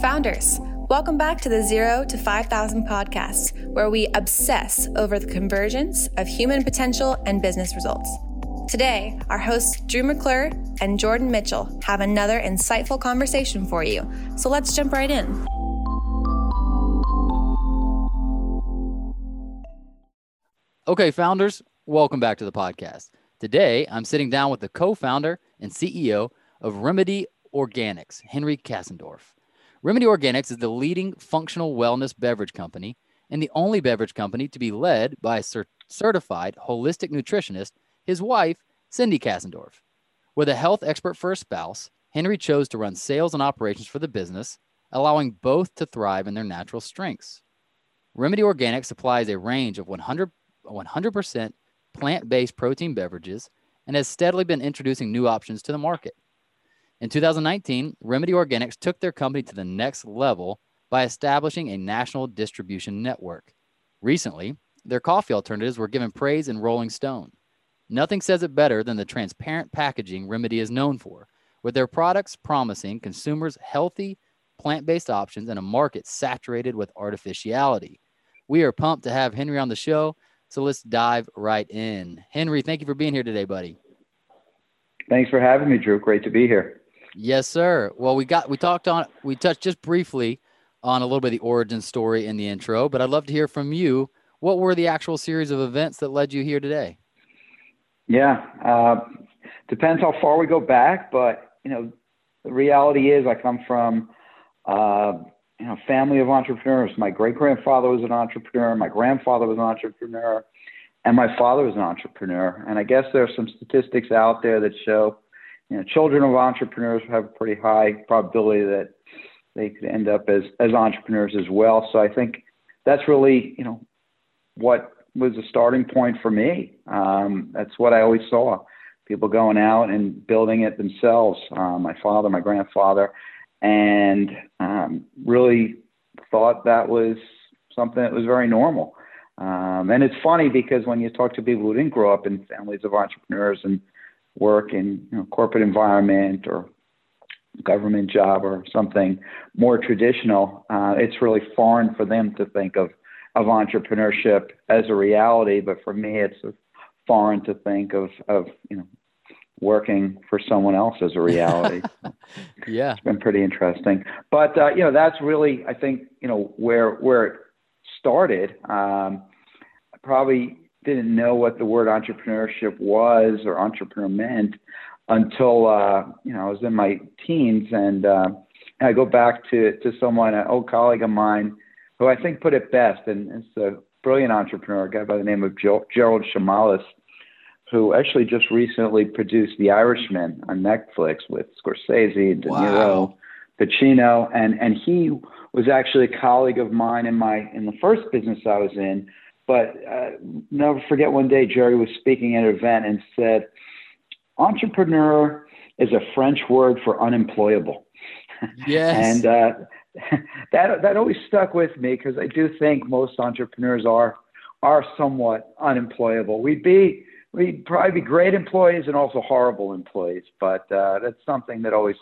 Founders, welcome back to the Zero to 5,000 podcast, where we obsess over the convergence of human potential and business results. Today, our hosts Drew McClure and Jordan Mitchell have another insightful conversation for you. So let's jump right in. Okay, founders, welcome back to the podcast. Today, I'm sitting down with the co founder and CEO of Remedy Organics, Henry Kasindorf. Remedy Organics is the leading functional wellness beverage company and the only beverage company to be led by a cert- certified holistic nutritionist, his wife, Cindy Kasindorf. With a health expert for a spouse, Henry chose to run sales and operations for the business, allowing both to thrive in their natural strengths. Remedy Organics supplies a range of 100, 100% plant based protein beverages and has steadily been introducing new options to the market. In 2019, Remedy Organics took their company to the next level by establishing a national distribution network. Recently, their coffee alternatives were given praise in Rolling Stone. Nothing says it better than the transparent packaging Remedy is known for, with their products promising consumers healthy, plant based options in a market saturated with artificiality. We are pumped to have Henry on the show, so let's dive right in. Henry, thank you for being here today, buddy. Thanks for having me, Drew. Great to be here. Yes, sir. Well, we got we talked on we touched just briefly on a little bit of the origin story in the intro, but I'd love to hear from you. What were the actual series of events that led you here today? Yeah, uh, depends how far we go back, but you know, the reality is I come from uh, you know family of entrepreneurs. My great grandfather was an entrepreneur. My grandfather was an entrepreneur, and my father was an entrepreneur. And I guess there are some statistics out there that show you know, children of entrepreneurs have a pretty high probability that they could end up as, as entrepreneurs as well. So I think that's really, you know, what was the starting point for me. Um, that's what I always saw people going out and building it themselves. Um, my father, my grandfather, and um, really thought that was something that was very normal. Um, and it's funny because when you talk to people who didn't grow up in families of entrepreneurs and work in you know, corporate environment or government job or something more traditional, uh, it's really foreign for them to think of of entrepreneurship as a reality. But for me, it's foreign to think of of you know working for someone else as a reality. yeah, it's been pretty interesting. But uh, you know, that's really I think you know where where it started. Um, probably didn't know what the word entrepreneurship was or entrepreneur meant until uh, you know I was in my teens, and uh, I go back to to someone, an old colleague of mine, who I think put it best, and it's a brilliant entrepreneur, a guy by the name of Gerald Chamales, who actually just recently produced The Irishman on Netflix with Scorsese, De Niro, wow. Pacino, and and he was actually a colleague of mine in my in the first business I was in but uh, never forget one day Jerry was speaking at an event and said, entrepreneur is a French word for unemployable. Yes. and uh, that, that always stuck with me because I do think most entrepreneurs are, are somewhat unemployable. We'd be, we'd probably be great employees and also horrible employees, but uh, that's something that always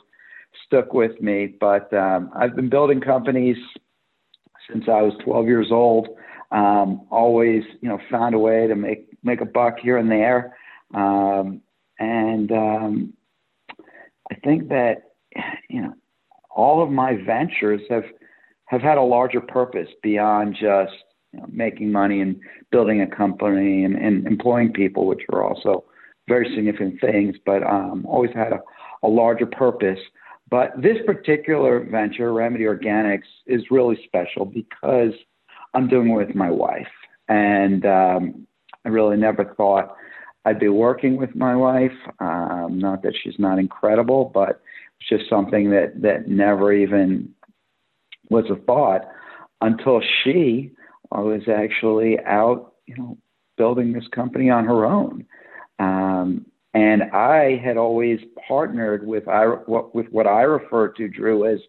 stuck with me. But um, I've been building companies since I was 12 years old um, always you know found a way to make make a buck here and there, um, and um, I think that you know all of my ventures have have had a larger purpose beyond just you know, making money and building a company and, and employing people, which are also very significant things, but um, always had a, a larger purpose. But this particular venture, Remedy Organics, is really special because I'm doing it with my wife. And um, I really never thought I'd be working with my wife. Um, not that she's not incredible, but it's just something that, that never even was a thought until she was actually out, you know, building this company on her own. Um, and I had always partnered with I, with what I refer to, Drew, as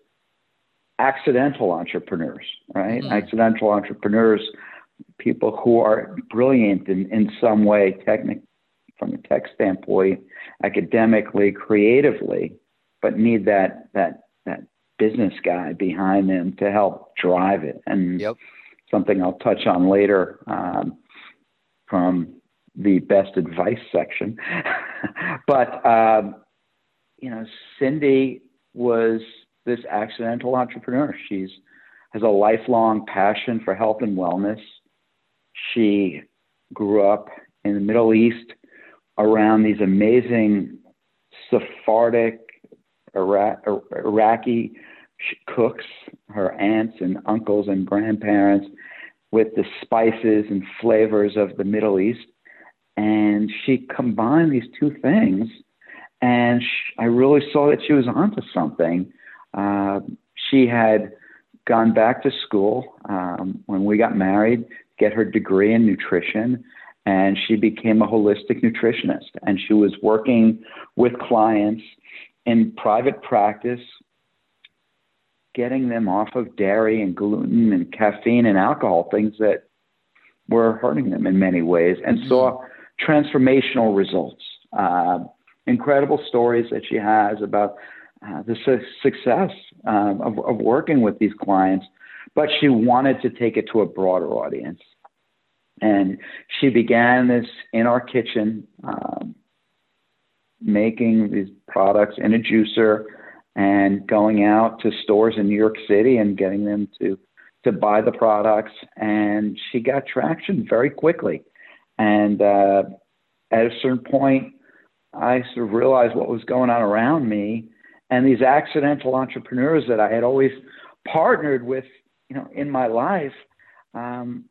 accidental entrepreneurs, right? Mm-hmm. Accidental entrepreneurs, people who are brilliant in, in some way, technic, from a tech standpoint, academically, creatively, but need that that that business guy behind them to help drive it. And Yep. something I'll touch on later um, from the best advice section. but, um, you know, Cindy was this accidental entrepreneur. She's has a lifelong passion for health and wellness. She grew up in the Middle East around these amazing Sephardic Iraq, Iraqi cooks, her aunts and uncles and grandparents, with the spices and flavors of the Middle East. And she combined these two things, and she, I really saw that she was onto something. Uh, she had gone back to school um, when we got married, to get her degree in nutrition, and she became a holistic nutritionist. And she was working with clients in private practice, getting them off of dairy and gluten and caffeine and alcohol, things that were hurting them in many ways, and mm-hmm. saw transformational results. Uh, incredible stories that she has about uh, the su- success um, of, of working with these clients, but she wanted to take it to a broader audience. And she began this in our kitchen, um, making these products in a juicer and going out to stores in New York City and getting them to to buy the products. And she got traction very quickly. And uh, at a certain point, I sort of realized what was going on around me, and these accidental entrepreneurs that I had always partnered with, you know, in my life. Um,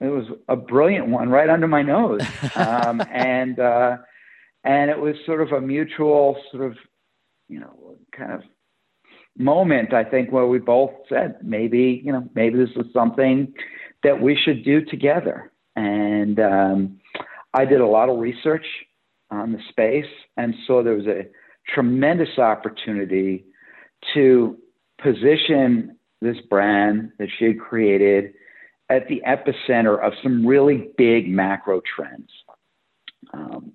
it was a brilliant one right under my nose, um, and uh, and it was sort of a mutual sort of you know kind of moment I think where we both said maybe you know maybe this is something that we should do together and um, I did a lot of research on the space and saw there was a tremendous opportunity to position this brand that she had created at the epicenter of some really big macro trends. Um,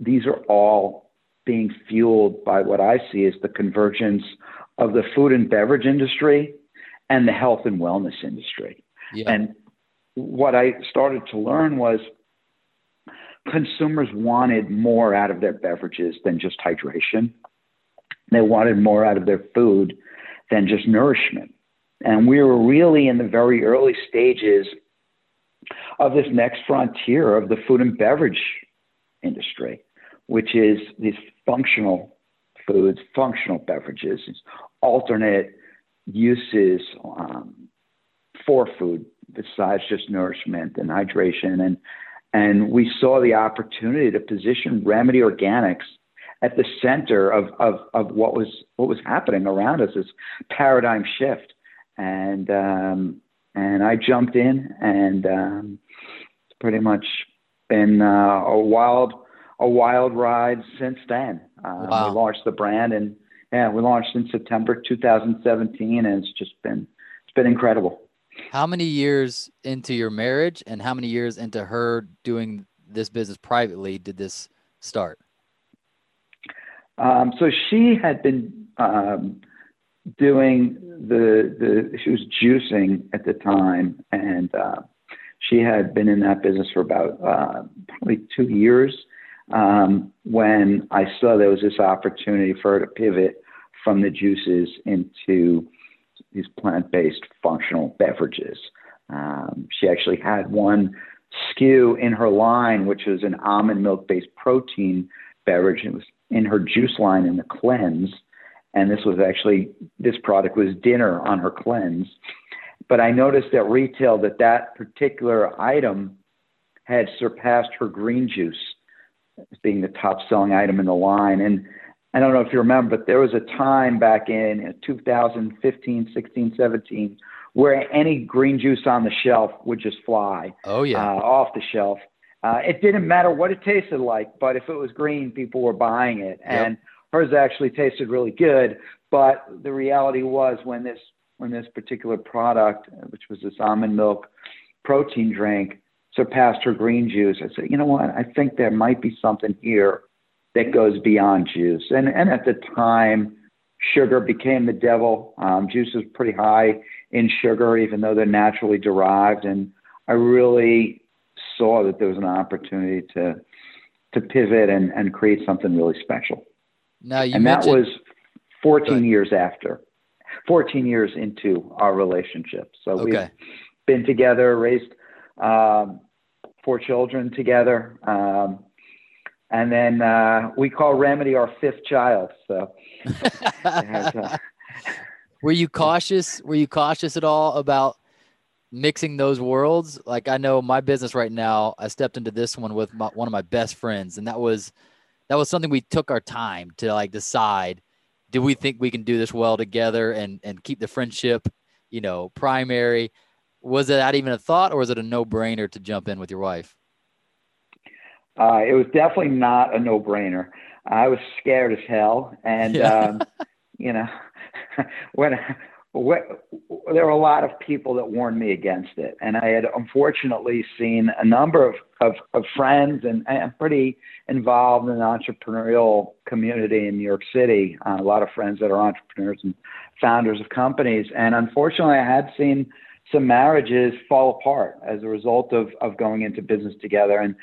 these are all being fueled by what I see as the convergence of the food and beverage industry and the health and wellness industry. Yeah. And what I started to learn was consumers wanted more out of their beverages than just hydration. They wanted more out of their food than just nourishment. And we were really in the very early stages of this next frontier of the food and beverage industry, which is these functional foods, functional beverages, alternate uses um, for food besides just nourishment and hydration. And, and we saw the opportunity to position Remedy Organics at the center of, of, of what was what was happening around us, this paradigm shift and um, and I jumped in, and um, it's pretty much been uh, a wild a wild ride since then. Uh, wow. We launched the brand, and yeah, we launched in September 2017, and it's just been it's been incredible. How many years into your marriage, and how many years into her doing this business privately did this start? Um, so she had been um, doing the the she was juicing at the time, and uh, she had been in that business for about uh, probably two years um, when I saw there was this opportunity for her to pivot from the juices into these plant-based functional beverages. Um, she actually had one SKU in her line, which was an almond milk-based protein beverage. It was in her juice line in the cleanse and this was actually this product was dinner on her cleanse. But I noticed at retail that that particular item had surpassed her green juice as being the top selling item in the line. And I don't know if you remember, but there was a time back in 2015, 16, 17 where any green juice on the shelf would just fly. Oh yeah, uh, off the shelf. Uh, it didn't matter what it tasted like, but if it was green, people were buying it. Yep. And hers actually tasted really good. But the reality was when this when this particular product, which was this almond milk protein drink, surpassed her green juice, I said, you know what? I think there might be something here that goes beyond juice. And and at the time, sugar became the devil. Um, juice is pretty high in sugar, even though they're naturally derived. And I really saw that there was an opportunity to to pivot and, and create something really special. Now you and that was 14 years after, 14 years into our relationship. So Okay. we've been together, raised um, four children together. Um, and then uh, we call Remedy our fifth child. So were you cautious? Were you cautious at all about mixing those worlds? Like I know my business right now, I stepped into this one with my, one of my best friends, and that was that was something we took our time to like decide. Do we think we can do this well together and and keep the friendship, you know, primary? Was that even a thought, or was it a no brainer to jump in with your wife? Uh, it was definitely not a no-brainer. I was scared as hell, and Yeah. um, you know, when, when there were a lot of people that warned me against it, and I had unfortunately seen a number of of, of friends, and I'm pretty involved in the entrepreneurial community in New York City. Uh, a lot of friends that are entrepreneurs and founders of companies, and unfortunately, I had seen some marriages fall apart as a result of of going into business together and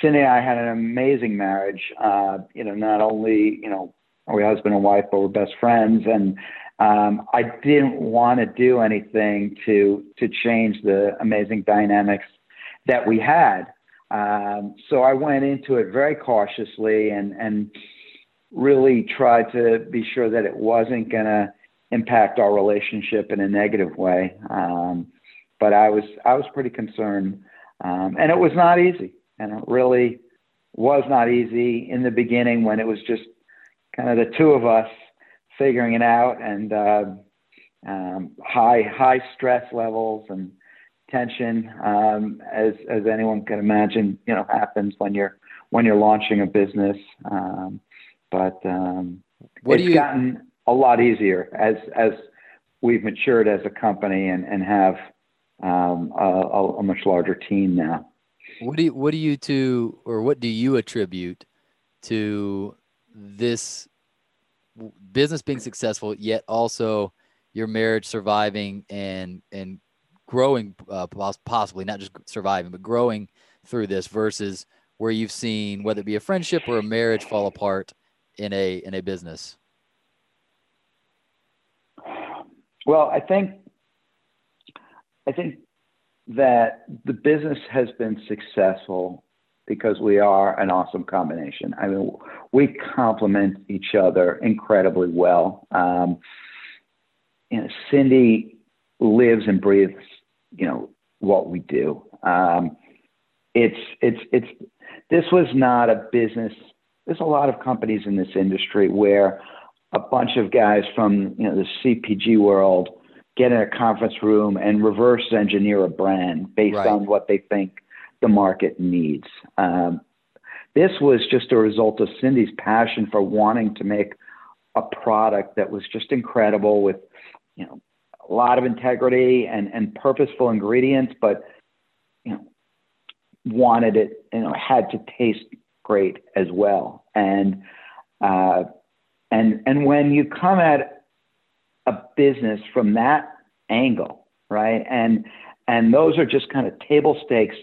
Cindy and I had an amazing marriage. Uh, you know, not only you know are we husband and wife, but we're best friends. And um, I didn't want to do anything to to change the amazing dynamics that we had. Um, so I went into it very cautiously and and really tried to be sure that it wasn't going to impact our relationship in a negative way. Um, but I was I was pretty concerned, um, and it was not easy and it really was not easy in the beginning when it was just kind of the two of us figuring it out and uh, um, high high stress levels and tension um, as as anyone can imagine you know happens when you're when you're launching a business um, but um, What it's you? gotten a lot easier as as we've matured as a company and and have um, a, a, a much larger team now What do you, what do you to or what do you attribute to this business being successful yet also your marriage surviving and and growing uh, possibly not just surviving but growing through this versus where you've seen whether it be a friendship or a marriage fall apart in a in a business? Well, I think I think that the business has been successful because we are an awesome combination. I mean, we complement each other incredibly well. Um, you know, Cindy lives and breathes, you know, what we do. Um, it's it's it's this was not a business. There's a lot of companies in this industry where a bunch of guys from you know the CPG world get in a conference room and reverse engineer a brand based Right. on what they think the market needs. Um, this was just a result of Cindy's passion for wanting to make a product that was just incredible with you know a lot of integrity and, and purposeful ingredients, but you know wanted it you know had to taste great as well and uh, and and when you come at a business from that angle right? And and those are just kind of table stakes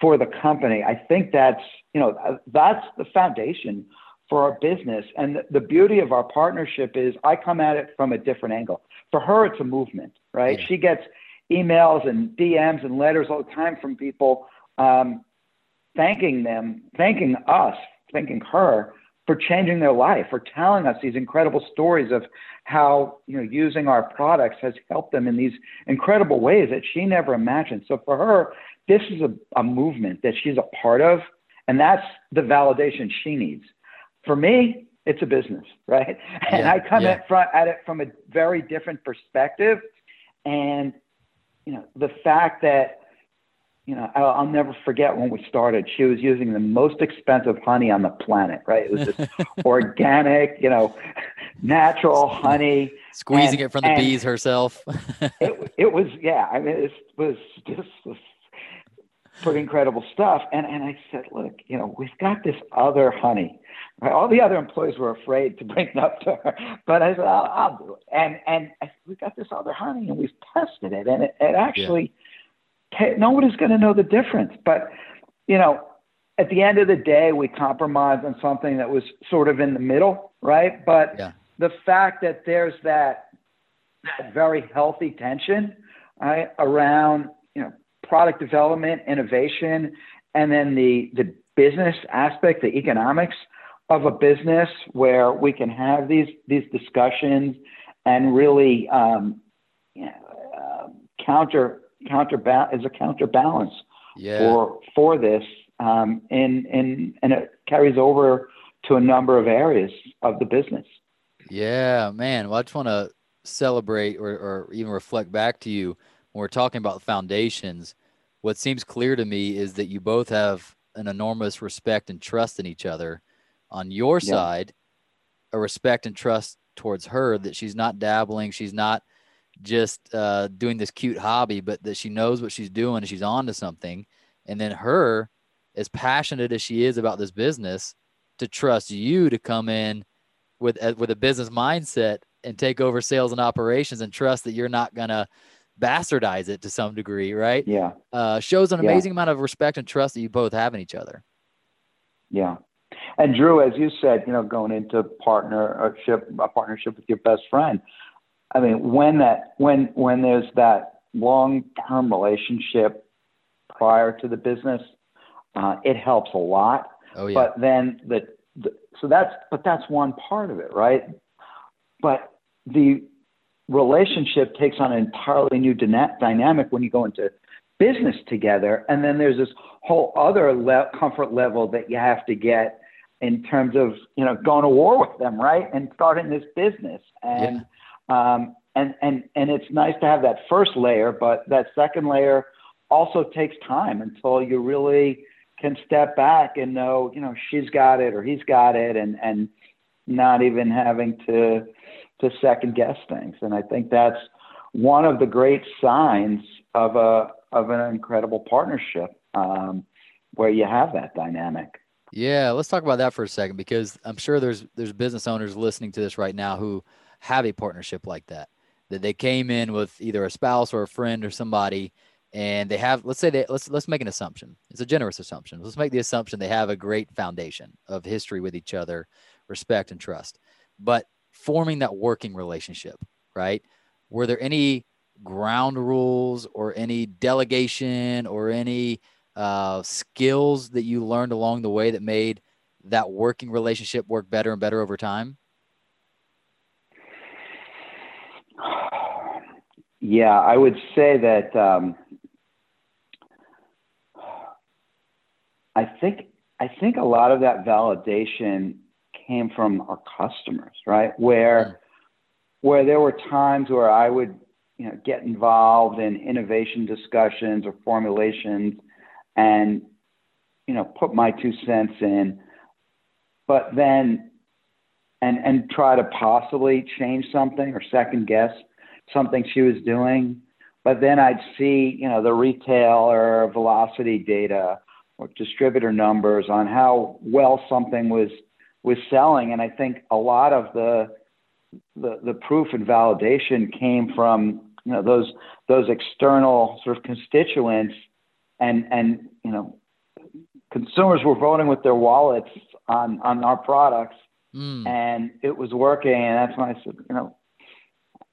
for the company. I think that's you know that's the foundation for our business. And the, the beauty of our partnership is i come at it from a different angle. For her it's a movement right? Yeah. she gets emails and dms and letters all the time from people um, thanking them thanking us thanking her for changing their life, for telling us these incredible stories of how you know using our products has helped them in these incredible ways that she never imagined. So for her, this is a, a movement that she's a part of, and that's the validation she needs. For me, it's a business, right? And Yeah, I come yeah. at, front, at it from a very different perspective, and you know the fact that you know, I'll, I'll never forget when we started. She was using the most expensive honey on the planet, right? It was this organic, you know, natural honey. squeezing And- it from the bees herself It, it was, yeah. I mean, it was just, pretty incredible stuff. And and I said, look, you know, we've got this other honey. Right? All the other employees were afraid to bring it up to her, but I said, I'll, I'll do it. And and I said, we've got this other honey, and we've tested it, and it, it actually, yeah. Nobody's going to know the difference. But you know, at the end of the day, we compromised on something that was sort of in the middle, right? But yeah. the fact that there's that that very healthy tension right, around you know product development, innovation, and then the the business aspect, the economics of a business where we can have these these discussions and really um, you know, uh, counter counterbalance is a counterbalance yeah. for for this, um, and and and it carries over to a number of areas of the business. Yeah, man. Well, I just want to celebrate or, or even reflect back to you when we're talking about foundations, what seems clear to me is that you both have an enormous respect and trust in each other. On your yeah. side, a respect and trust towards her that she's not dabbling, she's not just uh, doing this cute hobby, but that she knows what she's doing and she's on to something. And then her, as passionate as she is about this business, to trust you to come in with uh, with a business mindset and take over sales and operations and trust that you're not gonna bastardize it to some degree, right? Yeah. Uh, shows an amazing yeah. amount of respect and trust that you both have in each other. Yeah. And Drew, as you said, you know, going into partnership, a partnership with your best friend. I mean, when that, when, when there's that long-term relationship prior to the business, uh, it helps a lot. Oh yeah. But then the, the, so that's, but that's one part of it, right? But the relationship takes on an entirely new dyna- dynamic when you go into business together. And then there's this whole other le- comfort level that you have to get in terms of, you know, going to war with them, right? And starting this business. And, yeah. Um, and, and, and it's nice to have that first layer, but that second layer also takes time until you really can step back and know, you know, she's got it or he's got it and, and not even having to, to second guess things. And I think that's one of the great signs of a of an incredible partnership um, where you have that dynamic. Yeah, let's talk about that for a second because I'm sure there's there's business owners listening to this right now who have a partnership like that. That they came in with either a spouse or a friend or somebody and they have let's say they let's let's make an assumption. It's a generous assumption. Let's make the assumption they have a great foundation of history with each other, respect and trust. But forming that working relationship, right? Were there any ground rules or any delegation or any uh, skills that you learned along the way that made that working relationship work better and better over time? Yeah, I would say that um, I think I think a lot of that validation came from our customers, right? Where mm. where there were times where I would, you know, get involved in innovation discussions or formulations and, you know, put my two cents in, but then and and try to possibly change something or second guess something she was doing. But then I'd see, you know, the retail or velocity data or distributor numbers on how well something was was selling. And I think a lot of the the, the proof and validation came from you know those those external sort of constituents and and you know consumers were voting with their wallets on on our products mm. and it was working and that's when I said you know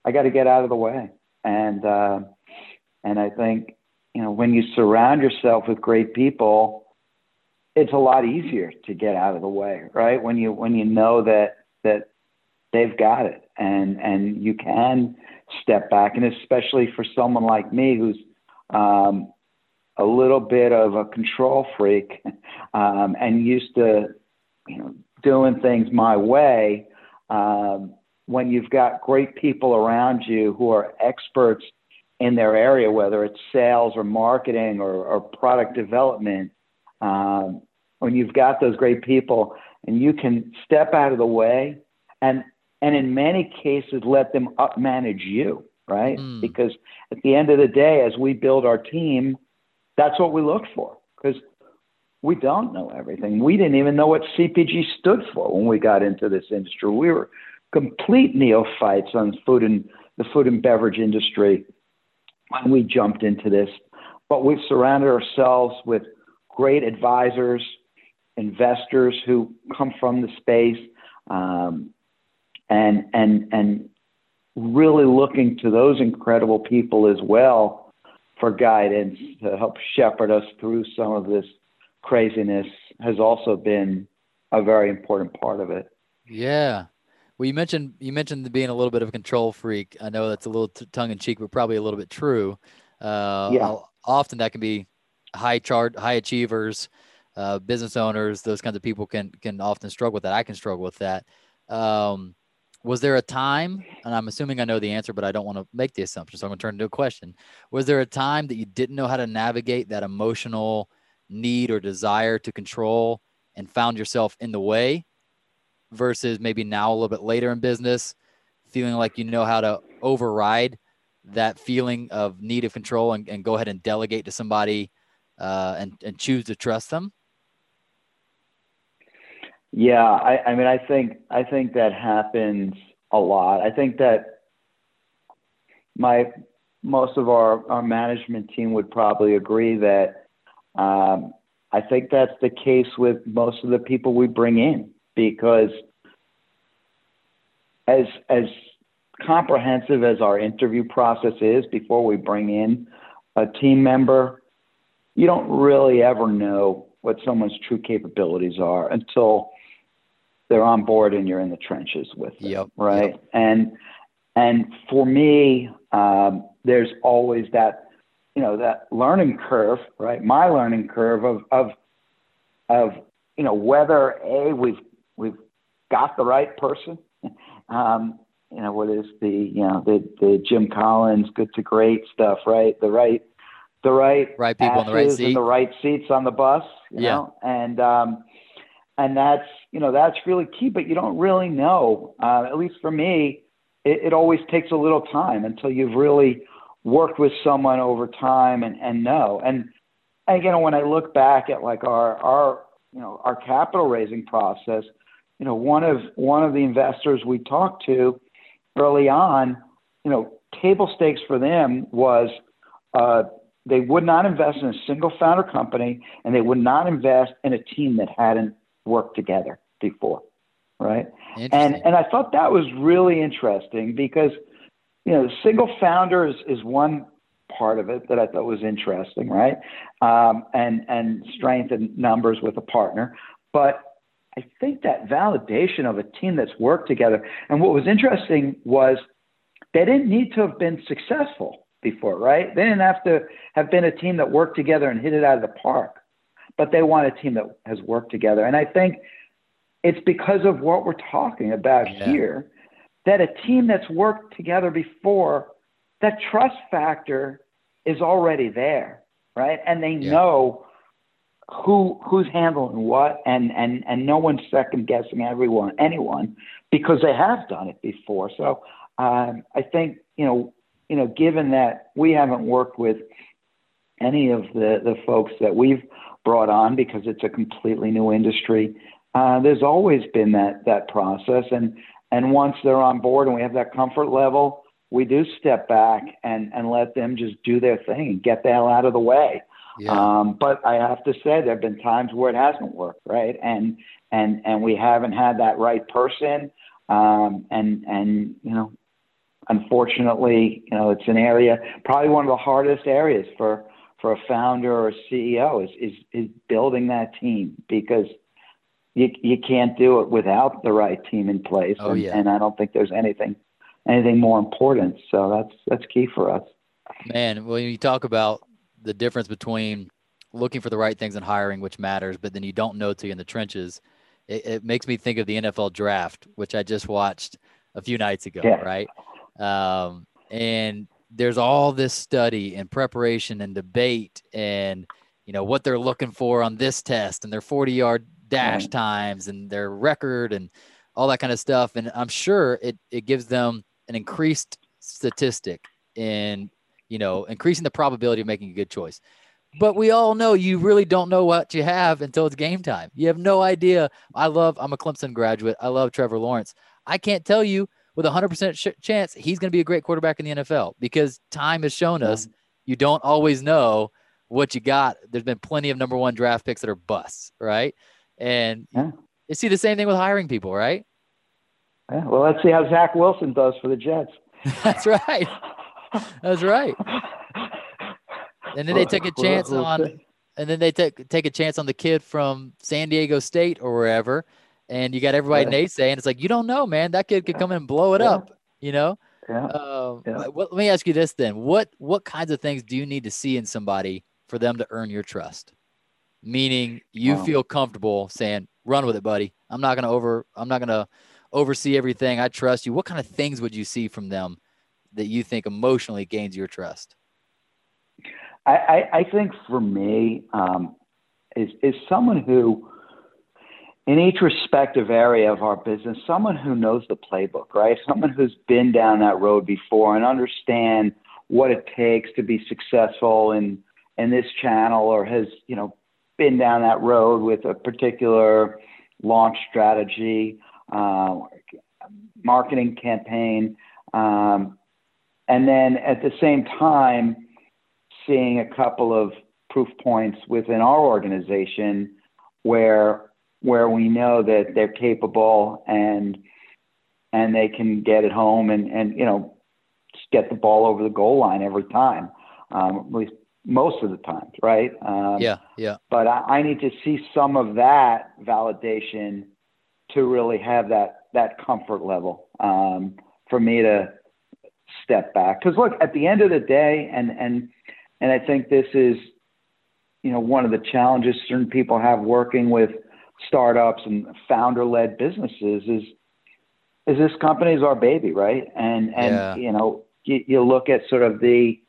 I got to get out of the way and uh, and I think you know when you surround yourself with great people it's a lot easier to get out of the way, right? When you when you know that that they've got it and and you can step back, and especially for someone like me who's um, a little bit of a control freak um, and used to you know doing things my way. Um, when you've got great people around you who are experts in their area, whether it's sales or marketing or, or product development, um, when you've got those great people and you can step out of the way and and in many cases let them up manage you right mm. because at the end of the day as we build our team that's what we look for because we don't know everything. We didn't even know what CPG stood for when we got into this industry. We were complete neophytes on food and the food and beverage industry when we jumped into this. But we've surrounded ourselves with great advisors, investors who come from the space, um, and and and really looking to those incredible people as well for guidance to help shepherd us through some of this craziness has also been a very important part of it. Yeah. Well, you mentioned you mentioned being a little bit of a control freak. I know that's a little t- tongue in cheek, but probably a little bit true. Uh, yeah. Often that can be high chart, high achievers, uh, business owners. Those kinds of people can can often struggle with that. I can struggle with that. Um, was there a time, and I'm assuming I know the answer, but I don't want to make the assumption, so I'm going to turn to a question. Was there a time that you didn't know how to navigate that emotional need or desire to control and found yourself in the way versus maybe now a little bit later in business, feeling like you know how to override that feeling of need of control and, and go ahead and delegate to somebody uh, and, and choose to trust them? Yeah, I, I mean, I think I think that happens a lot. I think that my most of our, our management team would probably agree that um, I think that's the case with most of the people we bring in because as as comprehensive as our interview process is before we bring in a team member, you don't really ever know what someone's true capabilities are until they're on board and you're in the trenches with them, yep, right? Yep. And and for me, um, there's always that you know that learning curve, right? My learning curve of of of you know whether a we've we've got the right person, um, you know what is the you know the the Jim Collins good to great stuff, right? The right the right right people in the right seat, the right seats on the bus, you yeah. know, and um, and that's you know that's really key but you don't really know uh, at least for me it, it, always takes a little time until you've really worked with someone over time and, and know and again when i look back at like our our you know our capital raising process you know one of one of the investors we talked to early on you know table stakes for them was uh, they would not invest in a single founder company and they would not invest in a team that hadn't worked together before, right? And and I thought that was really interesting because you know single founder is, is one part of it that I thought was interesting, right? Um, and and strength and numbers with a partner, but I think that validation of a team that's worked together. And what was interesting was they didn't need to have been successful before, right? They didn't have to have been a team that worked together and hit it out of the park but they want a team that has worked together. And I think it's because of what we're talking about yeah. here that a team that's worked together before, that trust factor is already there, right? And they yeah. know who who's handling what and and and no one's second guessing everyone anyone because they have done it before. So um, I think you know you know given that we haven't worked with any of the the folks that we've brought on because it's a completely new industry. Uh, there's always been that that process, and and once they're on board and we have that comfort level, we do step back and and let them just do their thing and get the hell out of the way. Yeah. Um, but I have to say there have been times where it hasn't worked, right? And and and we haven't had that right person. Um, and and you know, unfortunately, you know, it's an area probably one of the hardest areas for for a founder or a CEO is, is, is building that team because you, you can't do it without the right team in place. Oh, and, yeah. and I don't think there's anything, anything more important. So that's, that's key for us. Man, when you talk about the difference between looking for the right things and hiring, which matters, but then you don't know till you're in the trenches, it, it makes me think of the NFL draft, which I just watched a few nights ago, yeah. right? Um, and there's all this study and preparation and debate and you know what they're looking for on this test and their 40 yard dash times and their record and all that kind of stuff and i'm sure it, it gives them an increased statistic in you know increasing the probability of making a good choice but we all know you really don't know what you have until it's game time. You have no idea. I love, I'm a Clemson graduate. I love Trevor Lawrence. I can't tell you with a 100% sh- chance he's going to be a great quarterback in the NFL because time has shown us you don't always know what you got. There's been plenty of number one draft picks that are busts, right? And yeah. you see the same thing with hiring people, right? Yeah, well, let's see how Zach Wilson does for the Jets. That's right. That's right. And then they take a chance on, and then they take take a chance on the kid from San Diego State or wherever, and you got everybody yeah. saying it's like you don't know, man. That kid could come in and blow it yeah. up, you know. Yeah. Um, yeah. let me ask you this then: what what kinds of things do you need to see in somebody for them to earn your trust? Meaning, you wow. feel comfortable saying, "Run with it, buddy. I'm not gonna over. I'm not gonna oversee everything. I trust you." What kind of things would you see from them that you think emotionally gains your trust? I, I, I think for me um, is is someone who, in each respective area of our business, someone who knows the playbook, right? Someone who's been down that road before and understand what it takes to be successful in in this channel, or has you know been down that road with a particular launch strategy, uh, marketing campaign, um, and then at the same time seeing a couple of proof points within our organization where where we know that they're capable and and they can get it home and and you know get the ball over the goal line every time, um, at least most of the times, right? Um, yeah, yeah. But I, I need to see some of that validation to really have that that comfort level um, for me to step back. Because look, at the end of the day, and and and I think this is, you know, one of the challenges certain people have working with startups and founder-led businesses is is this company is our baby, right? And and yeah. you know, you, you, look at sort of the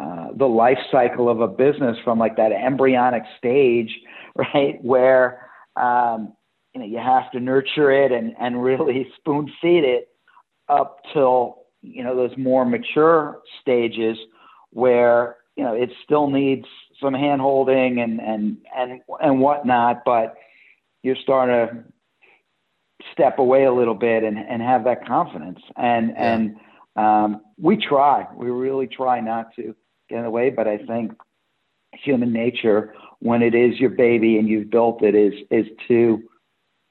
uh, the life cycle of a business from like that embryonic stage, right, where um, you know you have to nurture it and and really spoon feed it up till you know those more mature stages where you know, it still needs some hand holding and, and, and, and whatnot, but you're starting to step away a little bit and, and have that confidence. And, yeah. and, um, we try, we really try not to in the way, but I think human nature, when it is your baby and you've built it is, is to,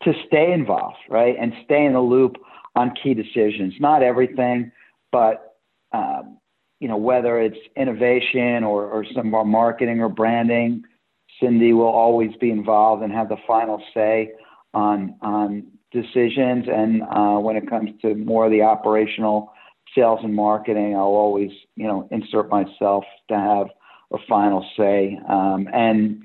to stay involved, right. And stay in the loop on key decisions, not everything, but, um, you know, whether it's innovation or, or some our marketing or branding, Cindy will always be involved and have the final say on on decisions. And uh, when it comes to more of the operational sales and marketing, I'll always, you know, insert myself to have a final say um, and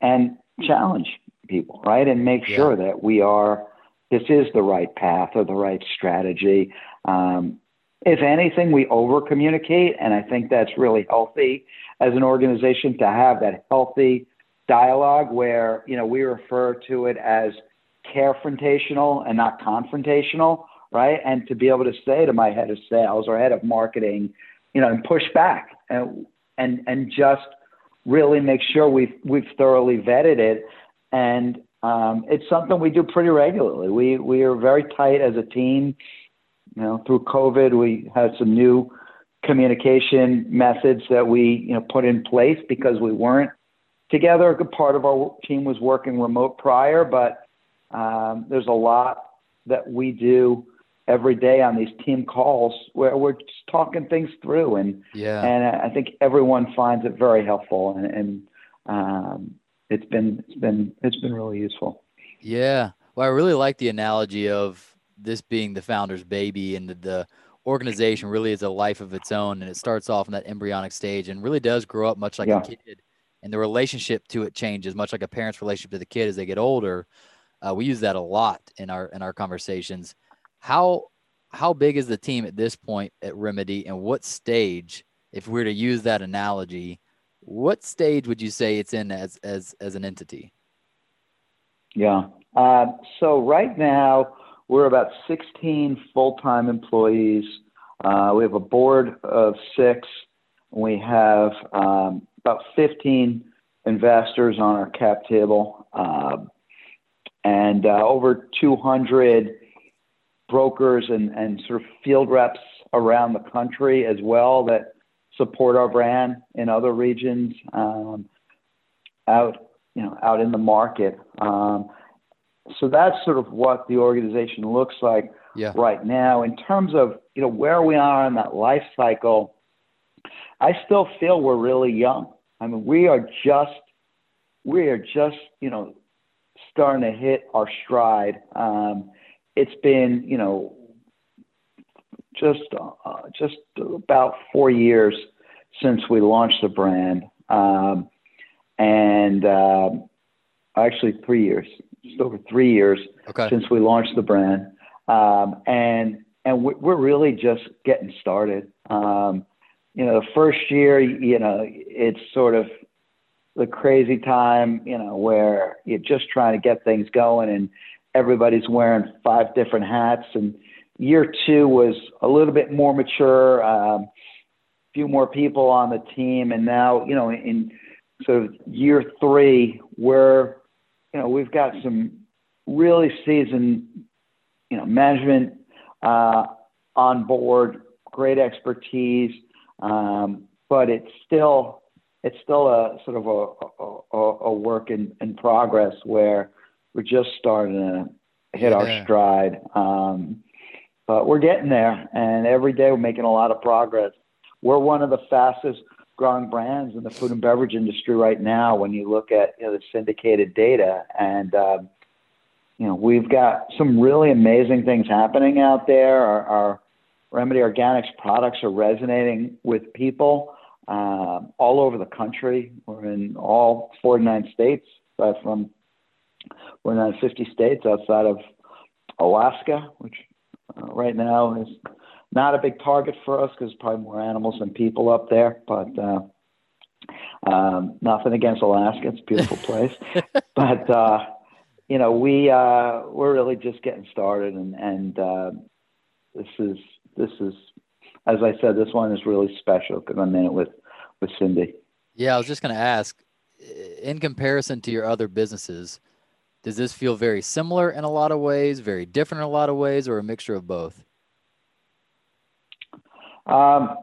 and challenge people, right, and make yeah. sure that we are this is the right path or the right strategy. Um, if anything, we over communicate. And I think that's really healthy as an organization to have that healthy dialogue where, you know, we refer to it as carefrontational and not confrontational, right? And to be able to say to my head of sales or head of marketing, you know, and push back and and and just really make sure we've we've thoroughly vetted it. And um, it's something we do pretty regularly. We we are very tight as a team you know, through COVID, we had some new communication methods that we, you know, put in place because we weren't together. A good part of our team was working remote prior, but um, there's a lot that we do every day on these team calls where we're just talking things through, and yeah, and I think everyone finds it very helpful, and, and um, it's been it's been it's been really useful. Yeah, well, I really like the analogy of this being the founder's baby and the, the organization really is a life of its own. And it starts off in that embryonic stage and really does grow up much like yeah. a kid. And the relationship to it changes much like a parent's relationship to the kid as they get older. Uh, we use that a lot in our in our conversations how how big is the team at this point at remedy and what stage if we were to use that analogy what stage would you say it's in as as as an entity yeah uh, so right now we're about 16 full-time employees. Uh, we have a board of six. We have um, about 15 investors on our cap table, uh, and over 200 brokers and, and sort of field reps around the country as well that support our brand in other regions um, out you know out in the market. Um, so that's sort of what the organization looks like yeah. right now. In terms of you know where we are in that life cycle, I still feel we're really young. I mean, we are just we are just you know starting to hit our stride. Um, it's been you know just uh, just about four years since we launched the brand, um, and um, actually three years, just over three years okay. since we launched the brand, um, and and we're really just getting started. Um, you know, the first year, you know, it's sort of the crazy time, you know, where you're just trying to get things going and everybody's wearing five different hats. And year two was a little bit more mature, um, a few more people on the team. And now, you know, in sort of year three, we're, you know, we've got some really seasoned, you know, management uh, on board, great expertise, um, but it's still it's still a sort of a, a, a work in, in progress where we're just starting to hit yeah. our stride. Um, but we're getting there, and every day we're making a lot of progress. We're one of the fastest growing brands in the food and beverage industry right now when you look at you know, the syndicated data. And, um, you know, we've got some really amazing things happening out there. Our, our Remedy Organics products are resonating with people uh, all over the country. We're in all 49 states, aside from we're in 50 states outside of Alaska, which uh, right now is not a big target for us because probably more animals than people up there. But uh, um, nothing against Alaska; it's a beautiful place. but uh, you know, we uh, we're really just getting started, and and uh, this is this is, as I said, this one is really special because I'm in it with with Cindy. Yeah, I was just going to ask, in comparison to your other businesses, does this feel very similar in a lot of ways, very different in a lot of ways, or a mixture of both? Um,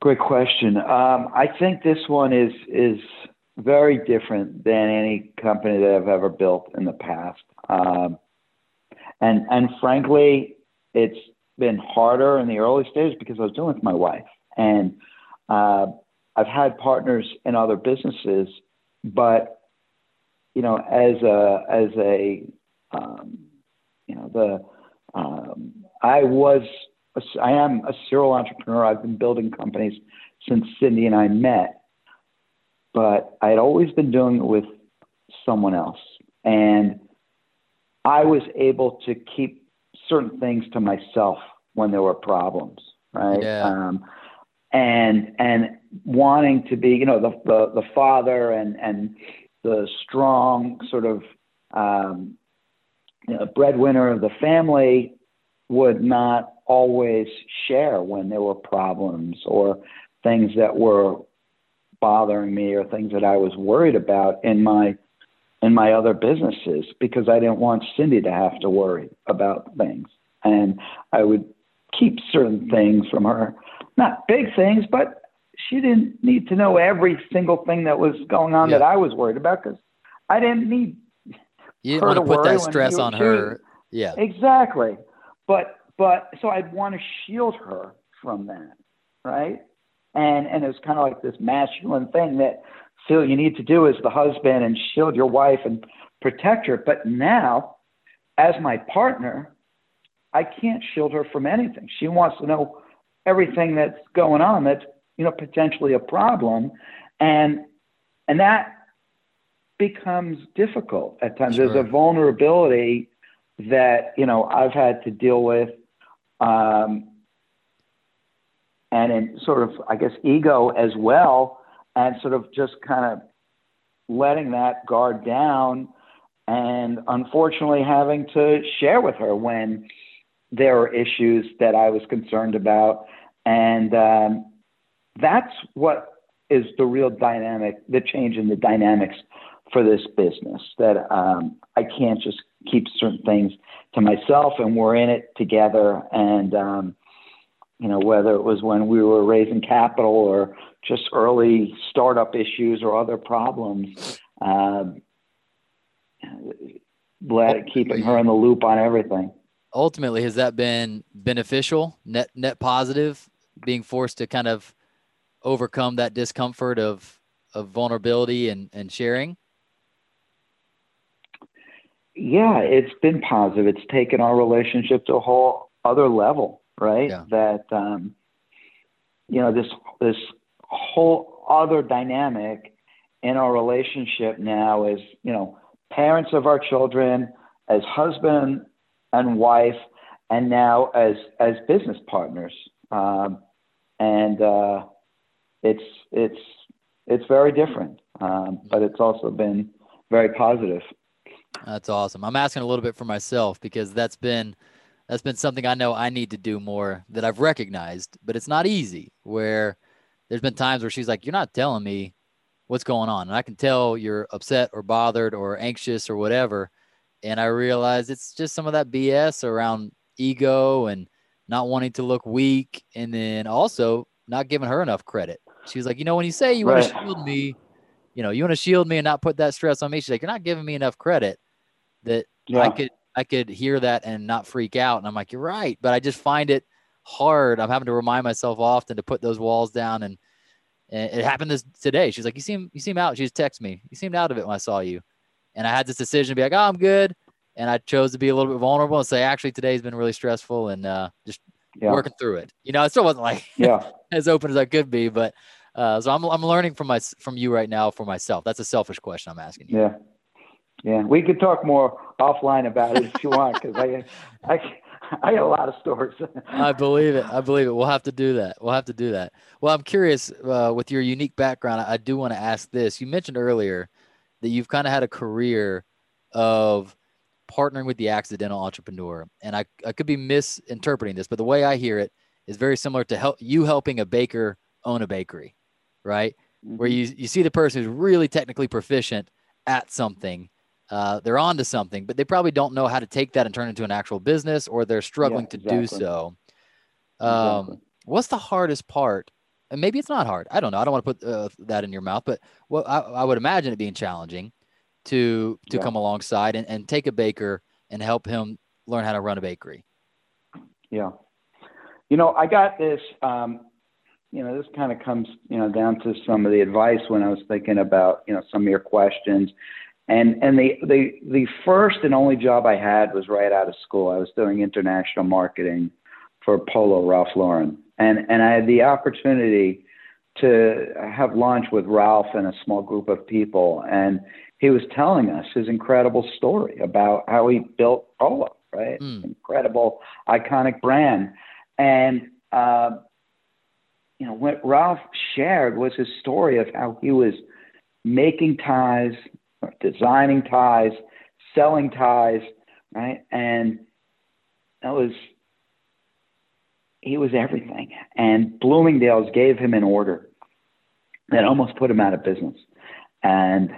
great question. Um, I think this one is is very different than any company that I've ever built in the past. Um, and and frankly, it's been harder in the early stages because I was doing it with my wife, and uh, I've had partners in other businesses, but you know, as a as a um, you know the um, I was a, I am a serial entrepreneur. I've been building companies since Cindy and I met, but I had always been doing it with someone else, and I was able to keep certain things to myself when there were problems, right? Yeah. Um, and and wanting to be, you know, the the, the father and and the strong sort of um, you know, breadwinner of the family would not always share when there were problems or things that were bothering me or things that I was worried about in my in my other businesses because I didn't want Cindy to have to worry about things. And I would keep certain things from her. Not big things, but she didn't need to know every single thing that was going on Yeah. that I was worried about because I didn't need You didn't want to put that stress on her. Yeah. Exactly. But but so I'd want to shield her from that, right? And and it was kind of like this masculine thing that Phil you need to do as the husband and shield your wife and protect her. But now, as my partner, I can't shield her from anything. She wants to know everything that's going on that's you know potentially a problem, and and that becomes difficult at times. There's a vulnerability that you know I've had to deal with, um, and in sort of I guess ego as well, and sort of just kind of letting that guard down, and unfortunately having to share with her when there are issues that I was concerned about, and um, that's what is the real dynamic, the change in the dynamics for this business. That um, I can't just keep certain things to myself, and we're in it together. And um, you know, whether it was when we were raising capital or just early startup issues or other problems, um, let, keeping her in the loop on everything. Ultimately, has that been beneficial, net net positive, being forced to kind of overcome that discomfort of of vulnerability and, and sharing? Yeah, it's been positive. It's taken our relationship to a whole other level, right? Yeah. That um, you know this this whole other dynamic in our relationship now is you know parents of our children, as husband and wife, and now as as business partners. Um, and uh, it's it's it's very different, um, but it's also been very positive. That's awesome. I'm asking a little bit for myself because that's been that's been something I know I need to do more that I've recognized, but it's not easy. Where there's been times where she's like, "You're not telling me what's going on," and I can tell you're upset or bothered or anxious or whatever, and I realize it's just some of that BS around ego and not wanting to look weak, and then also not giving her enough credit. She was like, you know, when you say you right. want to shield me, you know, you want to shield me and not put that stress on me. She's like, you're not giving me enough credit that yeah. I could I could hear that and not freak out. And I'm like, you're right, but I just find it hard. I'm having to remind myself often to put those walls down. And, and it happened this today. She's like, you seem you seem out. She just texted me. You seemed out of it when I saw you. And I had this decision to be like, oh, I'm good. And I chose to be a little bit vulnerable and say, actually, today's been really stressful and uh, just yeah. working through it. You know, it still wasn't like yeah. as open as I could be, but uh, so I'm I'm learning from my from you right now for myself. That's a selfish question I'm asking you. Yeah, yeah. We could talk more offline about it if you want, because I I I got a lot of stories. I believe it. I believe it. We'll have to do that. We'll have to do that. Well, I'm curious uh, with your unique background. I do want to ask this. You mentioned earlier that you've kind of had a career of partnering with the accidental entrepreneur. And I, I could be misinterpreting this, but the way I hear it is very similar to help you helping a baker own a bakery, right? Mm-hmm. Where you, you see the person who's really technically proficient at something. Uh, they're on to something, but they probably don't know how to take that and turn it into an actual business or they're struggling yeah, exactly. to do so. Um, exactly. What's the hardest part? And maybe it's not hard. I don't know. I don't want to put uh, that in your mouth, but well, I, I would imagine it being challenging to to yeah. come alongside and, and take a baker and help him learn how to run a bakery. Yeah. You know, I got this um, you know, this kind of comes, you know, down to some of the advice when I was thinking about, you know, some of your questions. And and the the the first and only job I had was right out of school. I was doing international marketing for Polo Ralph Lauren. And and I had the opportunity to have lunch with Ralph and a small group of people and he was telling us his incredible story about how he built Polo, right? Mm. Incredible, iconic brand. And, uh, you know, what Ralph shared was his story of how he was making ties, designing ties, selling ties, right? And that was, he was everything. And Bloomingdale's gave him an order that almost put him out of business. And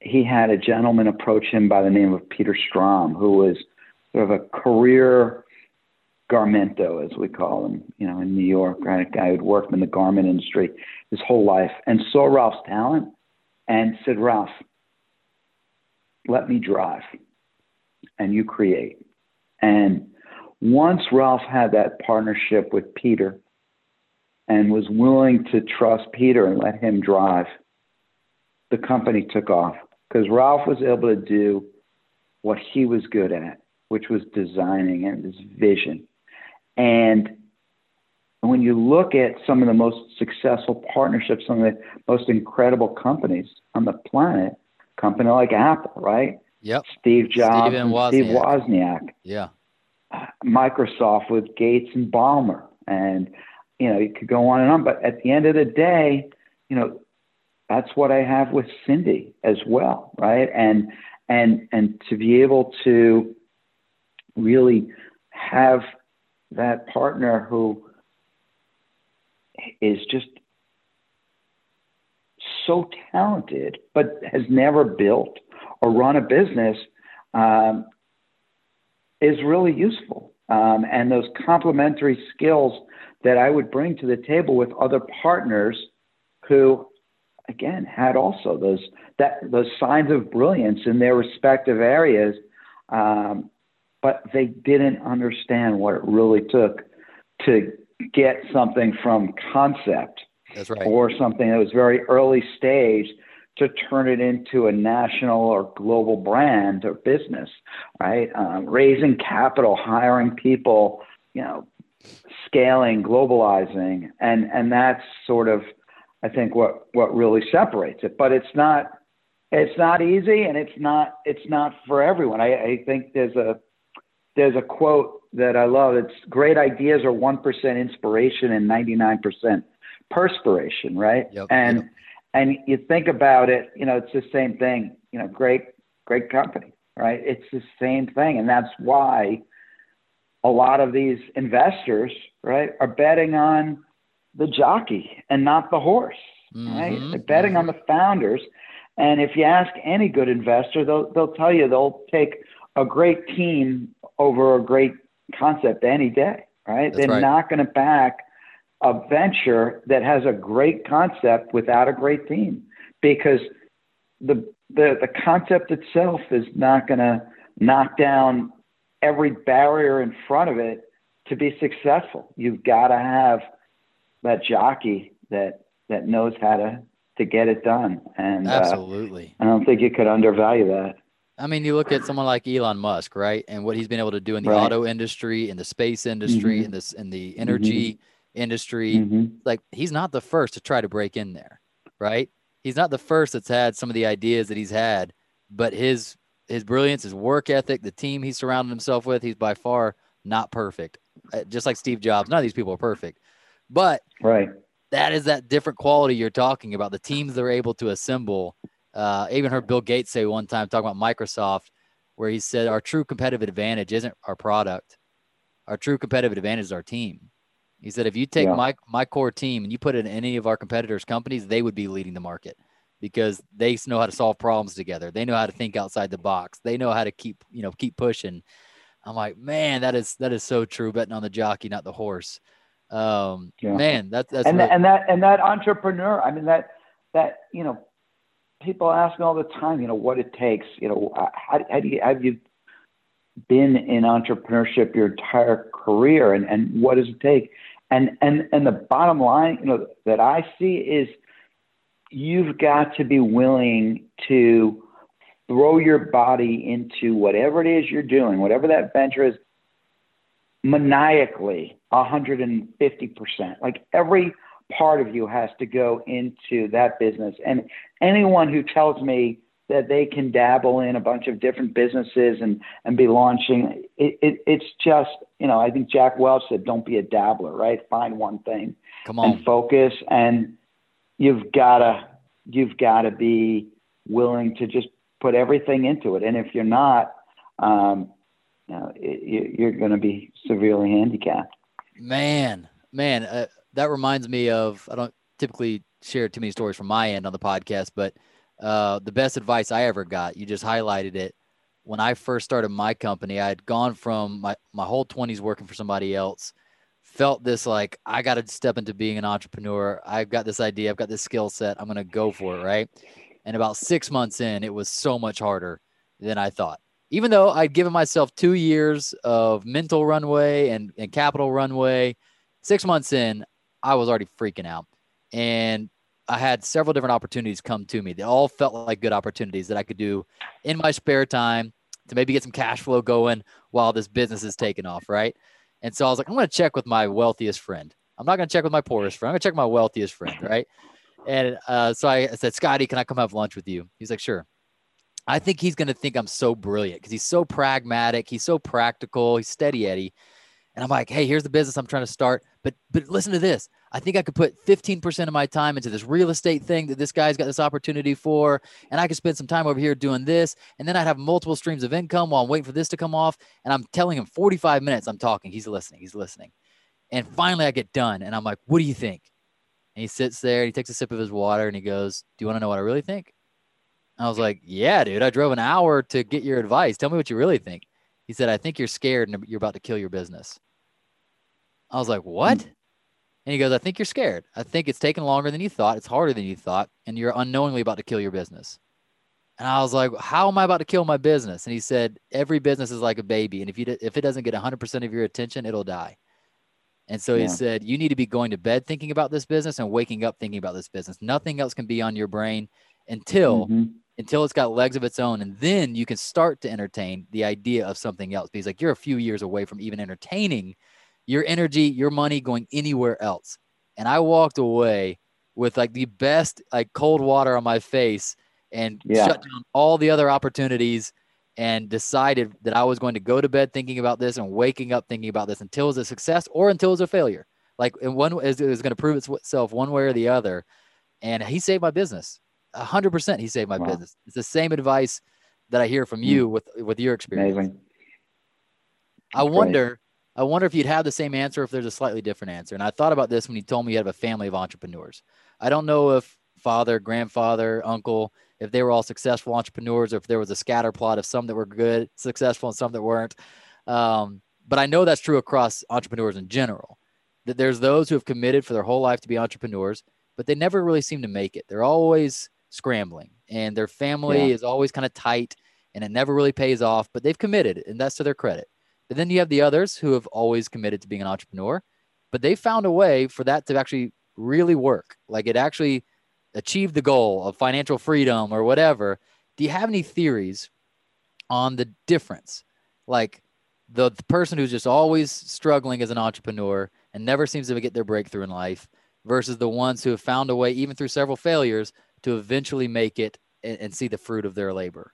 he had a gentleman approach him by the name of Peter Strom, who was sort of a career garmento, as we call him, you know, in New York, right? A guy who'd worked in the garment industry his whole life and saw Ralph's talent and said, Ralph, let me drive and you create. And once Ralph had that partnership with Peter and was willing to trust Peter and let him drive, the company took off because Ralph was able to do what he was good at, which was designing and his vision. And when you look at some of the most successful partnerships, some of the most incredible companies on the planet, a company like Apple, right? Yep. Steve Jobs Wozniak. Steve Wozniak. Yeah. Microsoft with Gates and Ballmer. And, you know, you could go on and on. But at the end of the day, you know, that's what I have with Cindy as well, right? And and and to be able to really have that partner who is just so talented but has never built or run a business um, is really useful. Um, and those complementary skills that I would bring to the table with other partners who, again, had also those that those signs of brilliance in their respective areas, um, but they didn't understand what it really took to get something from concept right. or something that was very early stage to turn it into a national or global brand or business, right? Um, raising capital, hiring people, you know, scaling, globalizing, and and that's sort of, I think, what what really separates it. But it's not it's not easy, and it's not it's not for everyone. I, I think there's a there's a quote that I love. It's great ideas are one percent inspiration and ninety nine percent perspiration, right? Yep, and yep. and you think about it, you know, it's the same thing. You know, great great company, right? It's the same thing, and that's why a lot of these investors, right, are betting on the jockey and not the horse, right? Mhm, They're betting on the founders. And if you ask any good investor, they'll they'll tell you they'll take a great team over a great concept any day, right? That's They're right. not going to back a venture that has a great concept without a great team because the the the concept itself is not going to knock down every barrier in front of it to be successful. You've got to have that jockey that that knows how to to get it done, and uh, Absolutely. I don't think you could undervalue that. I mean, you look at someone like Elon Musk, right, and what he's been able to do in the Right. auto industry, in the space industry, Mhm. in this in the energy industry. Mhm. Like he's not the first to try to break in there, right? He's not the first that's had some of the ideas that he's had, but his his brilliance, his work ethic, the team he's surrounded himself with, he's by far not perfect. Uh, Just like Steve Jobs, none of these people are perfect, but Right. that is that different quality you're talking about. The teams they're able to assemble. Uh, I even heard Bill Gates say one time talking about Microsoft, where he said our true competitive advantage isn't our product. Our true competitive advantage is our team. He said if you take Yeah. my my core team and you put it in any of our competitors' companies, they would be leading the market because they know how to solve problems together. They know how to think outside the box. They know how to keep you know keep pushing. I'm like, man, that is that is so true. Betting on the jockey, not the horse. Um, Yeah. man, that, that's and really- and that and that entrepreneur. I mean that that you know, people ask me all the time. You know what it takes. You know uh, how, how do you have you been in entrepreneurship your entire career, and and what does it take? And and and the bottom line, you know, that I see is you've got to be willing to throw your body into whatever it is you're doing, whatever that venture is, maniacally 150%. Like every part of you has to go into that business. And anyone who tells me that they can dabble in a bunch of different businesses and, and be launching, it, it, it's just, you know, I think Jack Welch said, don't be a dabbler, right? Find one thing come on. and focus. And you've got to, you've got to be willing to just put everything into it. And if you're not, um, you know, it, you- you're going to be severely handicapped. Man, man, uh, that reminds me of I don't typically share too many stories from my end on the podcast, but uh, the best advice I ever got, you just highlighted it. When I first started my company, I had gone from my, my whole 20s working for somebody else, felt this like, I got to step into being an entrepreneur. I've got this idea, I've got this skill set, I'm going to go for it, right? And about six months in, it was so much harder than I thought even though I'd given myself two years of mental runway and, and capital runway, six months in, I was already freaking out. And I had several different opportunities come to me. They all felt like good opportunities that I could do in my spare time to maybe get some cash flow going while this business is taking off, right? And so I was like, I'm going to check with my wealthiest friend. I'm not going to check with my poorest friend. I'm going to check my wealthiest friend, right? And uh, so I said, Scotty, can I come have lunch with you? He's like, sure. I think he's going to think I'm so brilliant because he's so pragmatic. He's so practical. He's steady Eddie. And I'm like, hey, here's the business I'm trying to start. But but listen to this. I think I could put 15% of my time into this real estate thing that this guy's got this opportunity for. And I could spend some time over here doing this. And then I'd have multiple streams of income while I'm waiting for this to come off. And I'm telling him 45 minutes, I'm talking. He's listening. He's listening. And finally I get done. And I'm like, what do you think? And he sits there and he takes a sip of his water and he goes, Do you want to know what I really think? I was like, Yeah, dude, I drove an hour to get your advice. Tell me what you really think. He said, I think you're scared and you're about to kill your business. I was like, What? And he goes, I think you're scared. I think it's taking longer than you thought. It's harder than you thought. And you're unknowingly about to kill your business. And I was like, how am I about to kill my business? And he said, every business is like a baby. And if you, if it doesn't get 100% of your attention, it'll die. And so yeah. he said, you need to be going to bed thinking about this business and waking up thinking about this business. Nothing else can be on your brain until, mm-hmm. Until it's got legs of its own. And then you can start to entertain the idea of something else because like you're a few years away from even entertaining your energy, your money going anywhere else. And I walked away with like the best like cold water on my face and yeah. shut down all the other opportunities and decided that I was going to go to bed thinking about this and waking up thinking about this until it was a success or until it was a failure. Like in one is it was going to prove itself one way or the other. And he saved my business. A hundred percent he saved my wow. business. It's the same advice that I hear from you mm. with with your experience. Amazing. I wonder, I wonder if you'd have the same answer if there's a slightly different answer. And I thought about this when you told me you have a family of entrepreneurs. I don't know if father, grandfather, uncle, if they were all successful entrepreneurs or if there was a scatter plot of some that were good, successful, and some that weren't. Um, but I know that's true across entrepreneurs in general. That there's those who have committed for their whole life to be entrepreneurs, but they never really seem to make it. They're always scrambling, and their family yeah. is always kind of tight, and it never really pays off. But they've committed, and that's to their credit. But then you have the others who have always committed to being an entrepreneur, but they found a way for that to actually really work. Like it actually achieved the goal of financial freedom or whatever, do you have any theories on the difference? Like the, the person who's just always struggling as an entrepreneur and never seems to get their breakthrough in life versus the ones who have found a way, even through several failures, to eventually make it and, and see the fruit of their labor?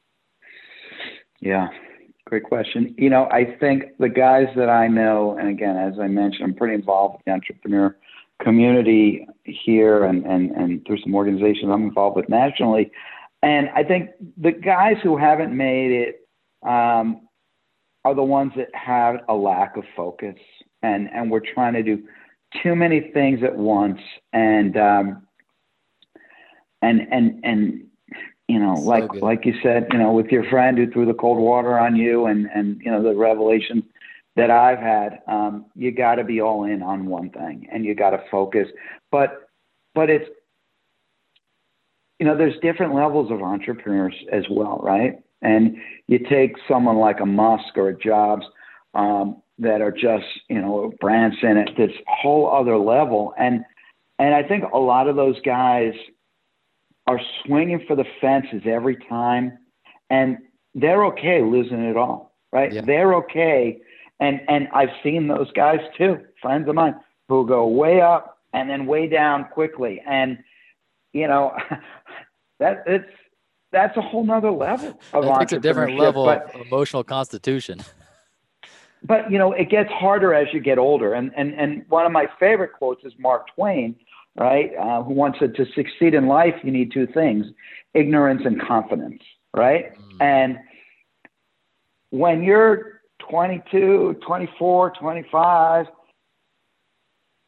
Yeah, great question. You know, I think the guys that I know, and again, as I mentioned, I'm pretty involved with the entrepreneur community here and, and, and through some organizations I'm involved with nationally. And I think the guys who haven't made it um, are the ones that have a lack of focus. And, and we're trying to do too many things at once. And, um, and, and, and, you know, so like, good. like you said, you know, with your friend who threw the cold water on you and, and, you know, the revelations that I've had, um, you got to be all in on one thing and you got to focus. But, but it's, you know, there's different levels of entrepreneurs as well, right? And you take someone like a Musk or a Jobs um, that are just, you know, brands Branson at this whole other level. And, and I think a lot of those guys are swinging for the fences every time and they're okay losing it all, right? Yeah. They're okay and and I've seen those guys too, friends of mine who go way up and then way down quickly. And you know, that it's that's a whole nother level of It's a different level but, of emotional constitution. But you know, it gets harder as you get older. And and and one of my favorite quotes is Mark Twain, right? Uh, who wants said, "To succeed in life, you need two things: ignorance and confidence." Right? Mm. And when you're 22, 24, 25,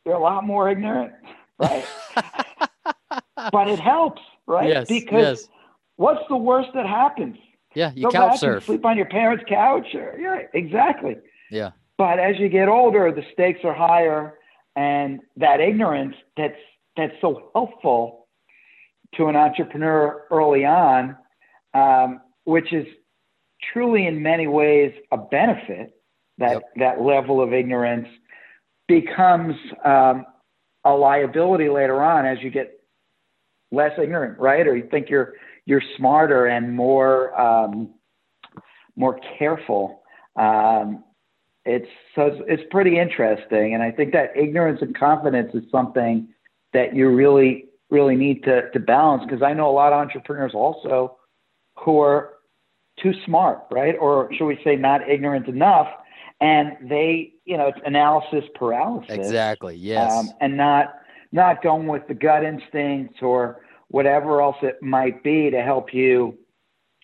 you're a lot more ignorant, right? but it helps, right? Yes, because yes. what's the worst that happens? Yeah, you Go couch surf. sleep on your parents' couch. Or, yeah, exactly. Yeah. But as you get older, the stakes are higher, and that ignorance that's that's so helpful to an entrepreneur early on, um, which is truly in many ways a benefit that yep. that level of ignorance becomes um, a liability later on as you get less ignorant right? Or you think you're you're smarter and more um, more careful. Um, it's so it's, it's pretty interesting. And i think that ignorance and confidence is something that you really really need to, to balance because i know a lot of entrepreneurs also who are too smart, right? Or should we say not ignorant enough? And they, you know, it's analysis paralysis. Exactly. Yes. Um, and not not going with the gut instincts or whatever else it might be to help you,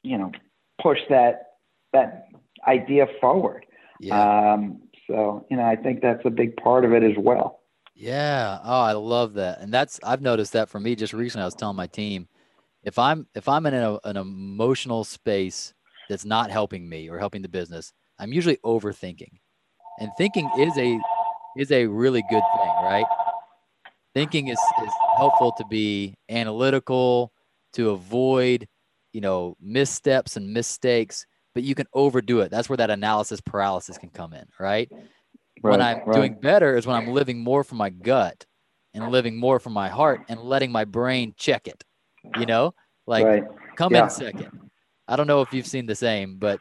you know, push that that idea forward. Yeah. Um, so, you know, I think that's a big part of it as well. Yeah. Oh, I love that. And that's I've noticed that for me just recently. I was telling my team, if I'm if I'm in a, an emotional space that's not helping me or helping the business, I'm usually overthinking. And thinking is a is a really good thing, right? Thinking is, is helpful to be analytical, to avoid, you know, missteps and mistakes, but you can overdo it. That's where that analysis paralysis can come in, right? Right, when I'm right. doing better is when I'm living more from my gut and living more from my heart and letting my brain check it. You know, like right. come yeah. in second. I don't know if you've seen the same, but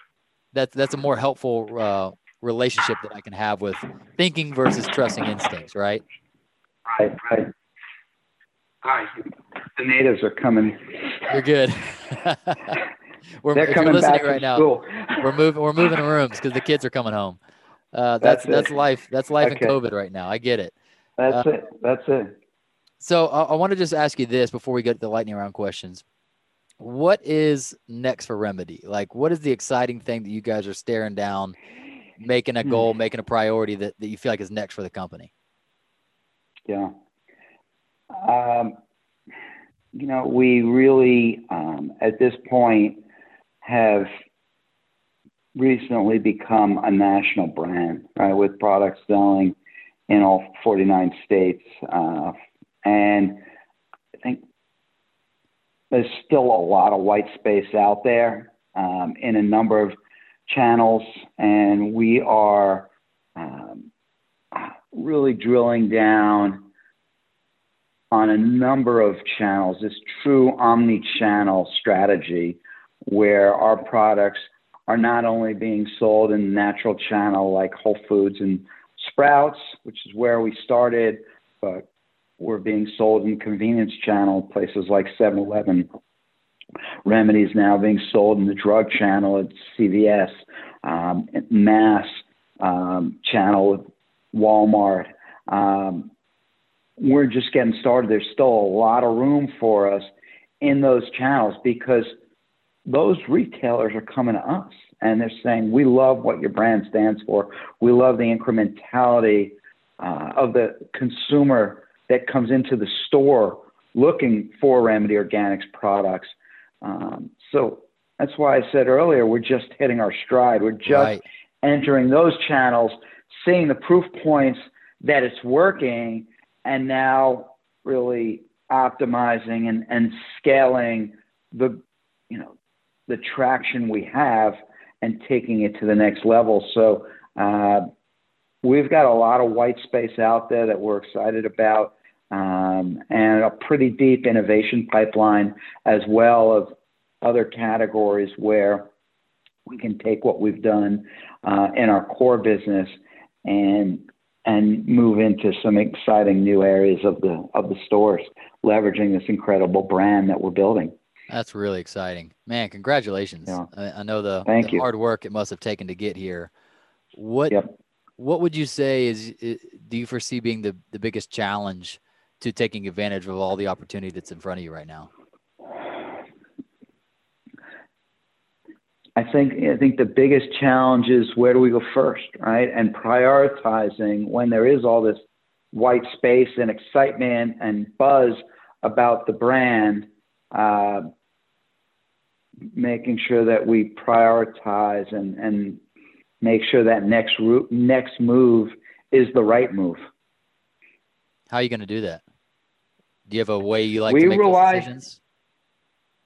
that's that's a more helpful uh, relationship that I can have with thinking versus trusting instincts, right? Right, right. Hi, the natives are coming. You're good. we're, They're coming back right now. School. We're moving. We're moving rooms because the kids are coming home. Uh, that's that's, that's life. That's life okay. in COVID right now. I get it. That's uh, it. That's it. So I, I want to just ask you this before we get to the lightning round questions. What is next for Remedy? Like, what is the exciting thing that you guys are staring down, making a goal, hmm. making a priority that, that you feel like is next for the company? Yeah. Um, you know, we really, um, at this point, have recently become a national brand, right, with products selling in all 49 states. Uh, and I think there's still a lot of white space out there um, in a number of channels, and we are um, really drilling down on a number of channels, this true omni channel strategy where our products are not only being sold in natural channel like Whole Foods and Sprouts, which is where we started, but we're being sold in convenience channel places like 7-Eleven. Remedies now being sold in the drug channel at CVS, um, mass um, channel Walmart. Um, we're just getting started. There's still a lot of room for us in those channels because – those retailers are coming to us and they're saying, we love what your brand stands for. We love the incrementality uh, of the consumer that comes into the store looking for Remedy Organics products. Um, so that's why I said earlier, we're just hitting our stride. We're just right. entering those channels, seeing the proof points that it's working, and now really optimizing and, and scaling the you know the traction we have and taking it to the next level. So uh, we've got a lot of white space out there that we're excited about, um, and a pretty deep innovation pipeline as well of other categories where we can take what we've done uh, in our core business and and move into some exciting new areas of the of the stores, leveraging this incredible brand that we're building. That's really exciting, man. Congratulations! Yeah. I, I, know the, Thank the you. hard work it must have taken to get here. What yep. What would you say is, is do you foresee being the the biggest challenge to taking advantage of all the opportunity that's in front of you right now? I think I think the biggest challenge is where do we go first, right? And prioritizing when there is all this white space and excitement and buzz about the brand. Uh, making sure that we prioritize and, and make sure that next route, next move is the right move. How are you going to do that? Do you have a way you like we to make rely, decisions?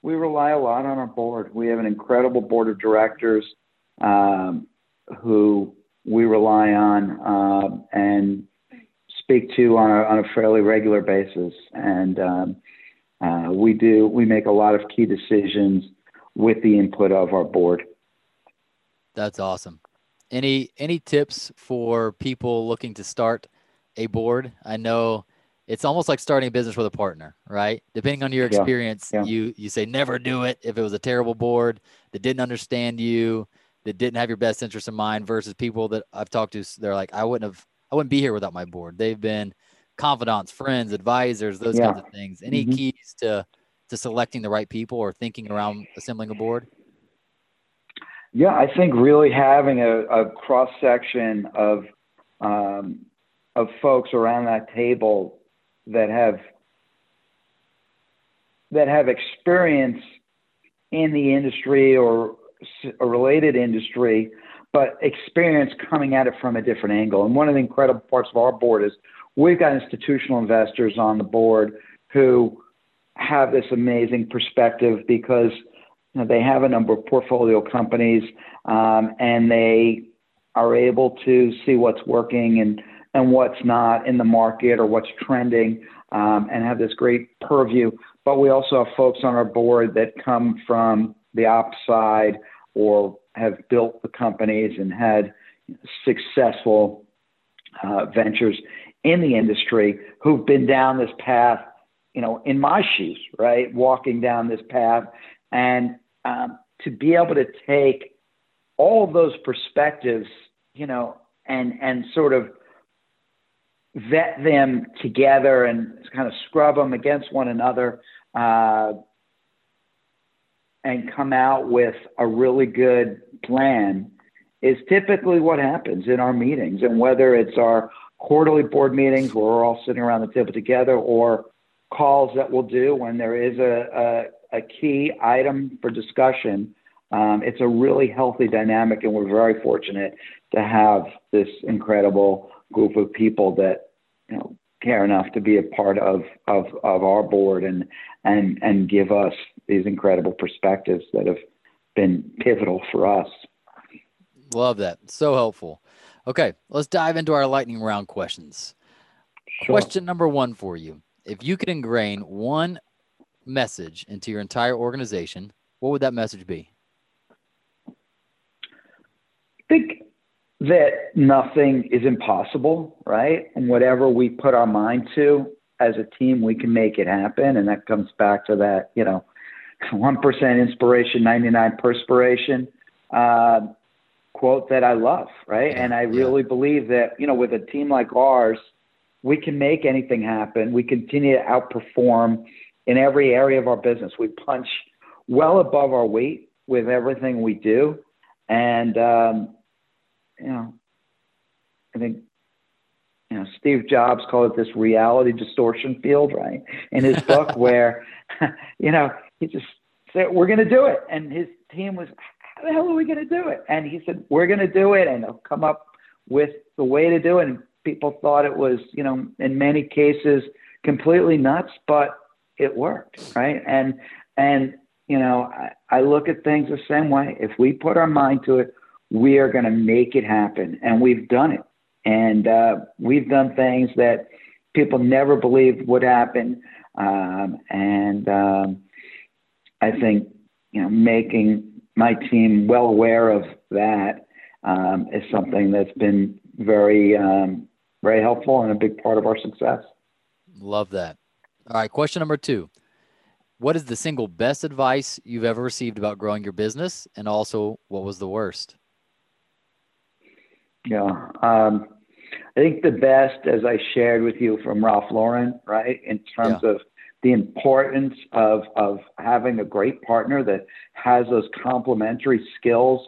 We rely a lot on our board. We have an incredible board of directors um, who we rely on um, and speak to on a, on a fairly regular basis. And um, uh, we do we make a lot of key decisions with the input of our board. That's awesome. Any any tips for people looking to start a board? I know it's almost like starting a business with a partner, right? Depending on your experience, yeah, yeah. you you say never do it if it was a terrible board that didn't understand you, that didn't have your best interest in mind versus people that I've talked to they're like I wouldn't have I wouldn't be here without my board. They've been confidants, friends, advisors, those yeah. kinds of things. Any mm-hmm. keys to to selecting the right people or thinking around assembling a board? Yeah, I think really having a, a cross section of um, of folks around that table that have that have experience in the industry or a related industry, but experience coming at it from a different angle. And one of the incredible parts of our board is we've got institutional investors on the board who have this amazing perspective because you know, they have a number of portfolio companies um, and they are able to see what's working and, and what's not in the market or what's trending um, and have this great purview. But we also have folks on our board that come from the ops side or have built the companies and had successful uh, ventures in the industry who've been down this path, you know, in my shoes, right? Walking down this path. And um, to be able to take all those perspectives, you know, and, and sort of vet them together and kind of scrub them against one another uh, and come out with a really good plan is typically what happens in our meetings. And whether it's our quarterly board meetings where we're all sitting around the table together or calls that we'll do when there is a, a, a key item for discussion, um, it's a really healthy dynamic. And we're very fortunate to have this incredible group of people that you know care enough to be a part of of, of our board and and and give us these incredible perspectives that have been pivotal for us. Love that. So helpful. Okay, let's dive into our lightning round questions. Sure. Question number one for you. If you could ingrain one message into your entire organization, what would that message be? I think that nothing is impossible, right? And whatever we put our mind to as a team, we can make it happen. And that comes back to that, you know, 1% inspiration, 99 perspiration uh, quote that I love, right? And I really believe that, you know, with a team like ours, we can make anything happen. We continue to outperform in every area of our business. We punch well above our weight with everything we do. And, um, you know, I think you know, Steve Jobs called it this reality distortion field, right? In his book, where, you know, he just said, "We're going to do it," and his team was, "How the hell are we going to do it?" And he said, "We're going to do it," and he'll come up with the way to do it. And people thought it was, you know, in many cases, completely nuts, but it worked, right? And and you know, I, I look at things the same way. If we put our mind to it, we are going to make it happen. And we've done it. And uh, we've done things that people never believed would happen. Um, and um, I think, you know, making my team well aware of that um, is something that's been very, um, very helpful and a big part of our success. Love that. All right. Question number two What is the single best advice you've ever received about growing your business? And also, what was the worst? Yeah. Um, I think the best, as I shared with you from Ralph Lauren, right, in terms yeah. of the importance of, of having a great partner that has those complementary skills.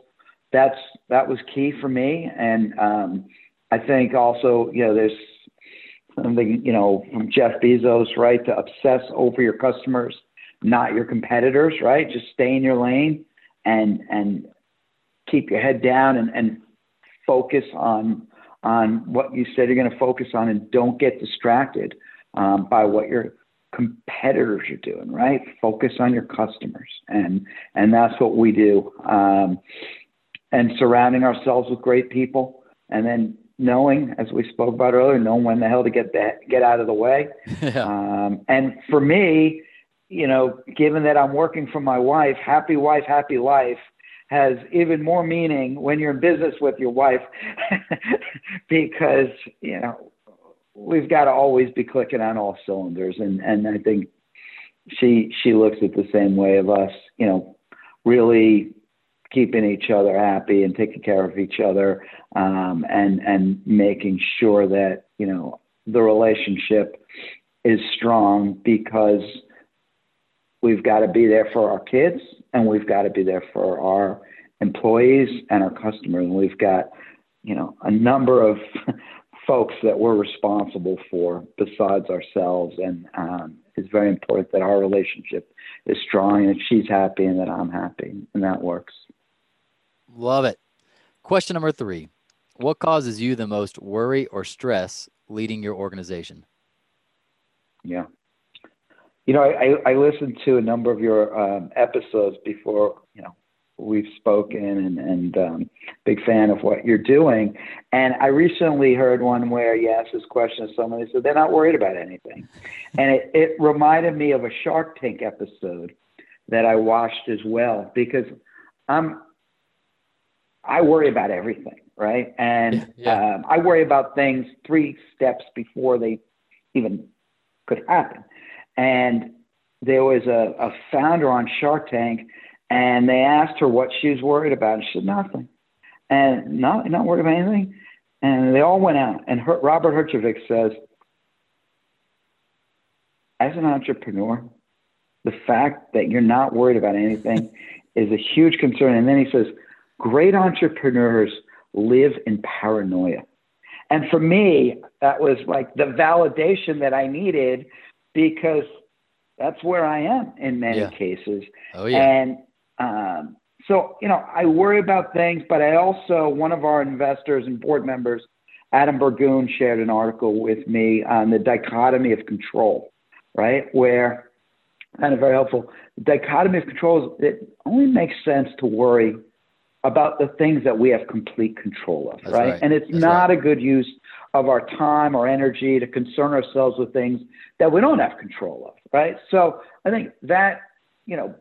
That's that was key for me, and um, I think also you know there's something you know from Jeff Bezos, right, to obsess over your customers, not your competitors, right. Just stay in your lane and and keep your head down and, and focus on on what you said you're going to focus on and don't get distracted um, by what your competitors are doing right? Focus on your customers. And and that's what we do um, and surrounding ourselves with great people. And then knowing as we spoke about earlier knowing when the hell to get that get out of the way yeah. um, and for me you know given that i'm working for my wife happy wife happy life has even more meaning when you're in business with your wife because you know we've got to always be clicking on all cylinders and and I think she she looks at the same way of us you know really keeping each other happy and taking care of each other um, and and making sure that you know the relationship is strong because we've got to be there for our kids and we've got to be there for our employees and our customers. And we've got, you know, a number of folks that we're responsible for besides ourselves. And um, it's very important that our relationship is strong and she's happy and that I'm happy and that works. Love it. Question number three What causes you the most worry or stress leading your organization? Yeah. You know, I, I listened to a number of your um, episodes before, you know, we've spoken and, and um, big fan of what you're doing. And I recently heard one where you asked this question to someone, said they're not worried about anything. And it, it reminded me of a Shark Tank episode that I watched as well, because I'm, I worry about everything, right? And yeah. um, I worry about things three steps before they even could happen. And there was a, a founder on Shark Tank and they asked her what she was worried about. and She said, nothing. And not, not worried about anything. And they all went out. And her, Robert Herjavec says, as an entrepreneur, the fact that you're not worried about anything is a huge concern. And then he says, great entrepreneurs live in paranoia. And for me, that was like the validation that I needed because that's where I am in many yeah. cases. Oh, yeah. And um, so, you know, I worry about things, but I also, one of our investors and board members, Adam Burgoon, shared an article with me on the dichotomy of control, right? Where, kind of very helpful, the dichotomy of control is it only makes sense to worry about the things that we have complete control of, right? right? And it's That's not right. a good use of our time or energy to concern ourselves with things that we don't have control of, right? So I think that, you know,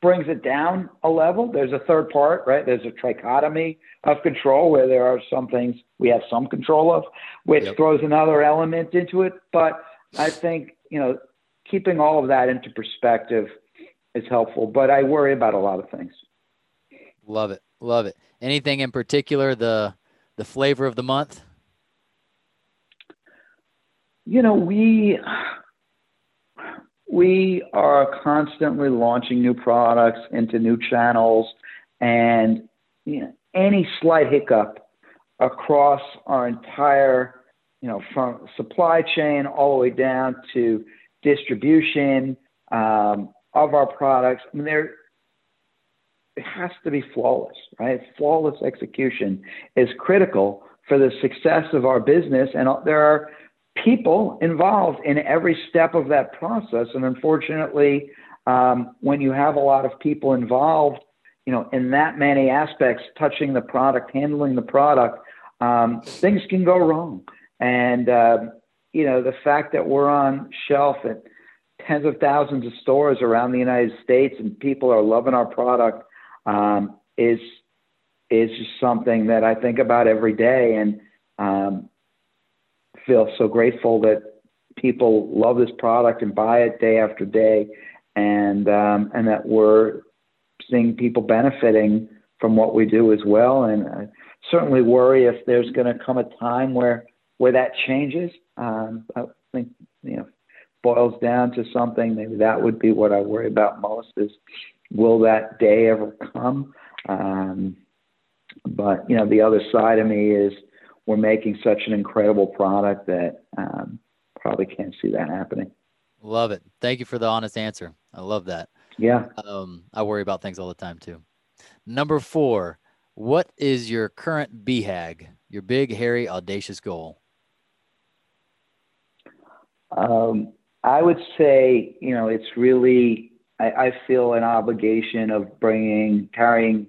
brings it down a level. There's a third part, right? There's a trichotomy of control where there are some things we have some control of, which yep. throws another element into it. But I think, you know, keeping all of that into perspective is helpful. But I worry about a lot of things. Love it. Love it. Anything in particular, the the flavor of the month? You know, we we are constantly launching new products into new channels, and you know, any slight hiccup across our entire, you know, from supply chain all the way down to distribution um, of our products. I mean, there it has to be flawless, right? Flawless execution is critical for the success of our business, and there are people involved in every step of that process. And unfortunately, um, when you have a lot of people involved, you know, in that many aspects, touching the product, handling the product, um, things can go wrong. And uh, you know, the fact that we're on shelf at tens of thousands of stores around the United States and people are loving our product um, is is just something that I think about every day. And um, feel so grateful that people love this product and buy it day after day, and um, and that we're seeing people benefiting from what we do as well. And I certainly worry if there's going to come a time where where that changes. Um, I think you know boils down to something. Maybe that would be what I worry about most: is will that day ever come? Um, but you know, the other side of me is we're making such an incredible product that um, probably can't see that happening. Love it. Thank you for the honest answer. I love that. Yeah. Um, I worry about things all the time too. Number four, what is your current BHAG, your big, hairy, audacious goal? Um, I would say, you know, it's really, I, I feel an obligation of bringing, carrying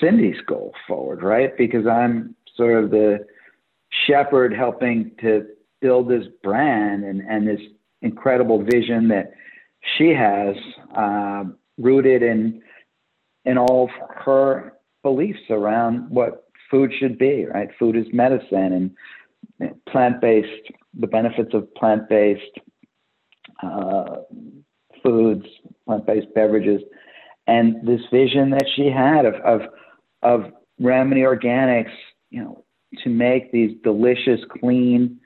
Cindy's goal forward, right? Because I'm sort of the shepherd helping to build this brand and, and this incredible vision that she has uh, rooted in in all of her beliefs around what food should be right food is medicine and plant-based the benefits of plant-based uh, foods plant-based beverages. And this vision that she had of of, of remedy organics you know, to make these delicious, clean,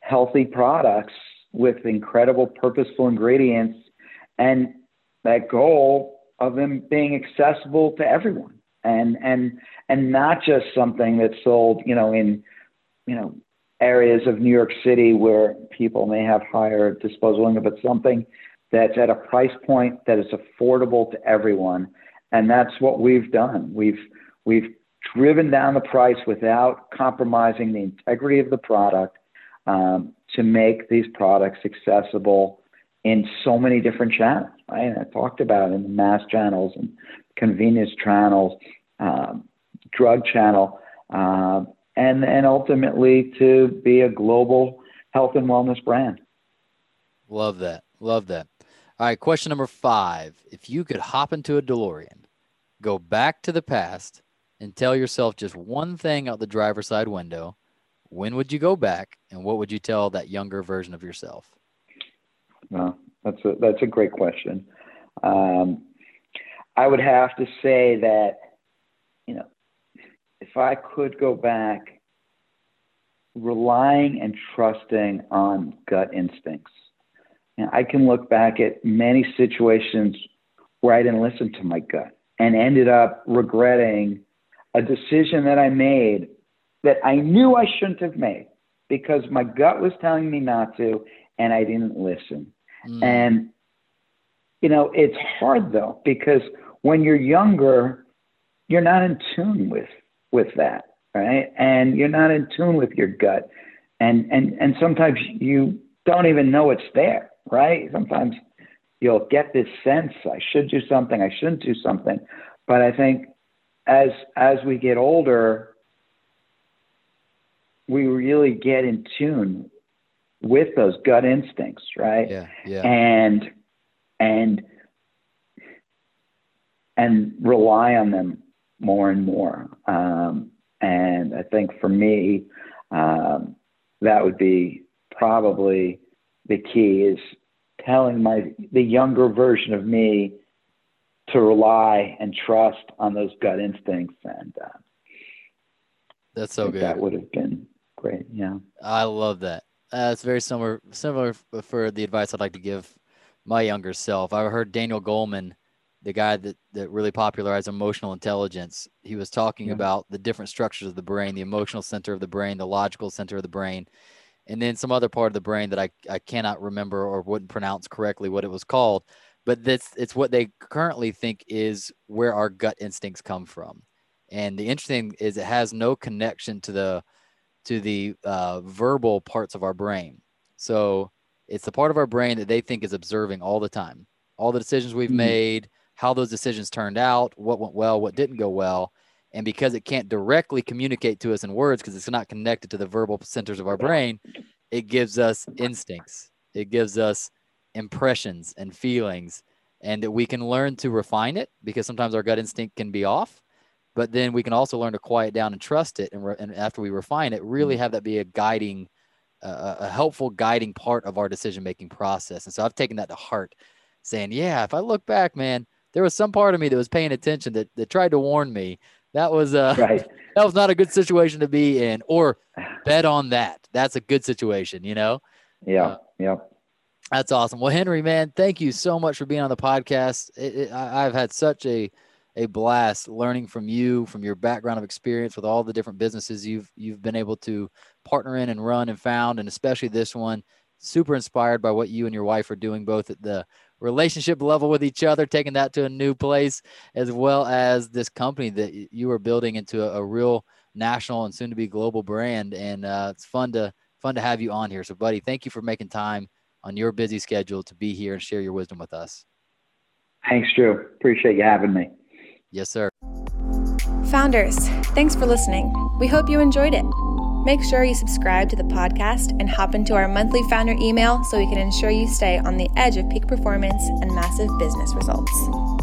healthy products with incredible, purposeful ingredients, and that goal of them being accessible to everyone, and and and not just something that's sold, you know, in you know areas of New York City where people may have higher disposable income, but something that's at a price point that is affordable to everyone. And that's what we've done. We've we've driven down the price without compromising the integrity of the product um, to make these products accessible in so many different channels. Right? I talked about in the mass channels and convenience channels, um, drug channel, uh, and and ultimately to be a global health and wellness brand. Love that. Love that. All right, question number five. If you could hop into a DeLorean, go back to the past, and tell yourself just one thing out the driver's side window, when would you go back and what would you tell that younger version of yourself? Well, that's a, that's a great question. Um, I would have to say that, you know, if I could go back, relying and trusting on gut instincts. And I can look back at many situations where I didn't listen to my gut and ended up regretting a decision that I made that I knew I shouldn't have made because my gut was telling me not to and I didn't listen. Mm. And, you know, it's hard though, because when you're younger, you're not in tune with, with that, right? And you're not in tune with your gut. And, and, and sometimes you don't even know it's there, right? Sometimes you'll get this sense I should do something, I shouldn't do something. But I think as as we get older, we really get in tune with those gut instincts, right? Yeah, yeah. And and and rely on them more and more. Um, and I think for me, um, that would be probably the key is telling my the younger version of me to rely and trust on those gut instincts and uh, that's so good that would have been great yeah. I love that. Uh, it's very similar similar for the advice i'd like to give my younger self. I heard daniel goleman the guy that, that really popularized emotional intelligence. He was talking yeah. about the different structures of the brain the emotional center of the brain the logical center of the brain and then some other part of the brain that I, I cannot remember or wouldn't pronounce correctly what it was called but that's it's what they currently think is where our gut instincts come from. And the interesting is it has no connection to the to the uh, verbal parts of our brain. So it's the part of our brain that they think is observing all the time, all the decisions we've mm-hmm. made, how those decisions turned out, what went well, what didn't go well. And because it can't directly communicate to us in words because it's not connected to the verbal centers of our brain, it gives us instincts. It gives us impressions and feelings and that we can learn to refine it because sometimes our gut instinct can be off but then we can also learn to quiet down and trust it and, re- and after we refine it really mm-hmm. have that be a guiding uh, a helpful guiding part of our decision making process and so i've taken that to heart saying yeah if i look back man there was some part of me that was paying attention that, that tried to warn me that was uh right. that was not a good situation to be in or bet on that that's a good situation you know yeah uh, yeah that's awesome. Well, Henry, man, thank you so much for being on the podcast. It, it, I, I've had such a a blast learning from you, from your background of experience with all the different businesses you've you've been able to partner in and run and found, and especially this one. Super inspired by what you and your wife are doing, both at the relationship level with each other, taking that to a new place, as well as this company that you are building into a, a real national and soon to be global brand. And uh, it's fun to fun to have you on here. So, buddy, thank you for making time on your busy schedule to be here and share your wisdom with us. Thanks, Drew. Appreciate you having me. Yes, sir. Founders, thanks for listening. We hope you enjoyed it. Make sure you subscribe to the podcast and hop into our monthly founder email so we can ensure you stay on the edge of peak performance and massive business results.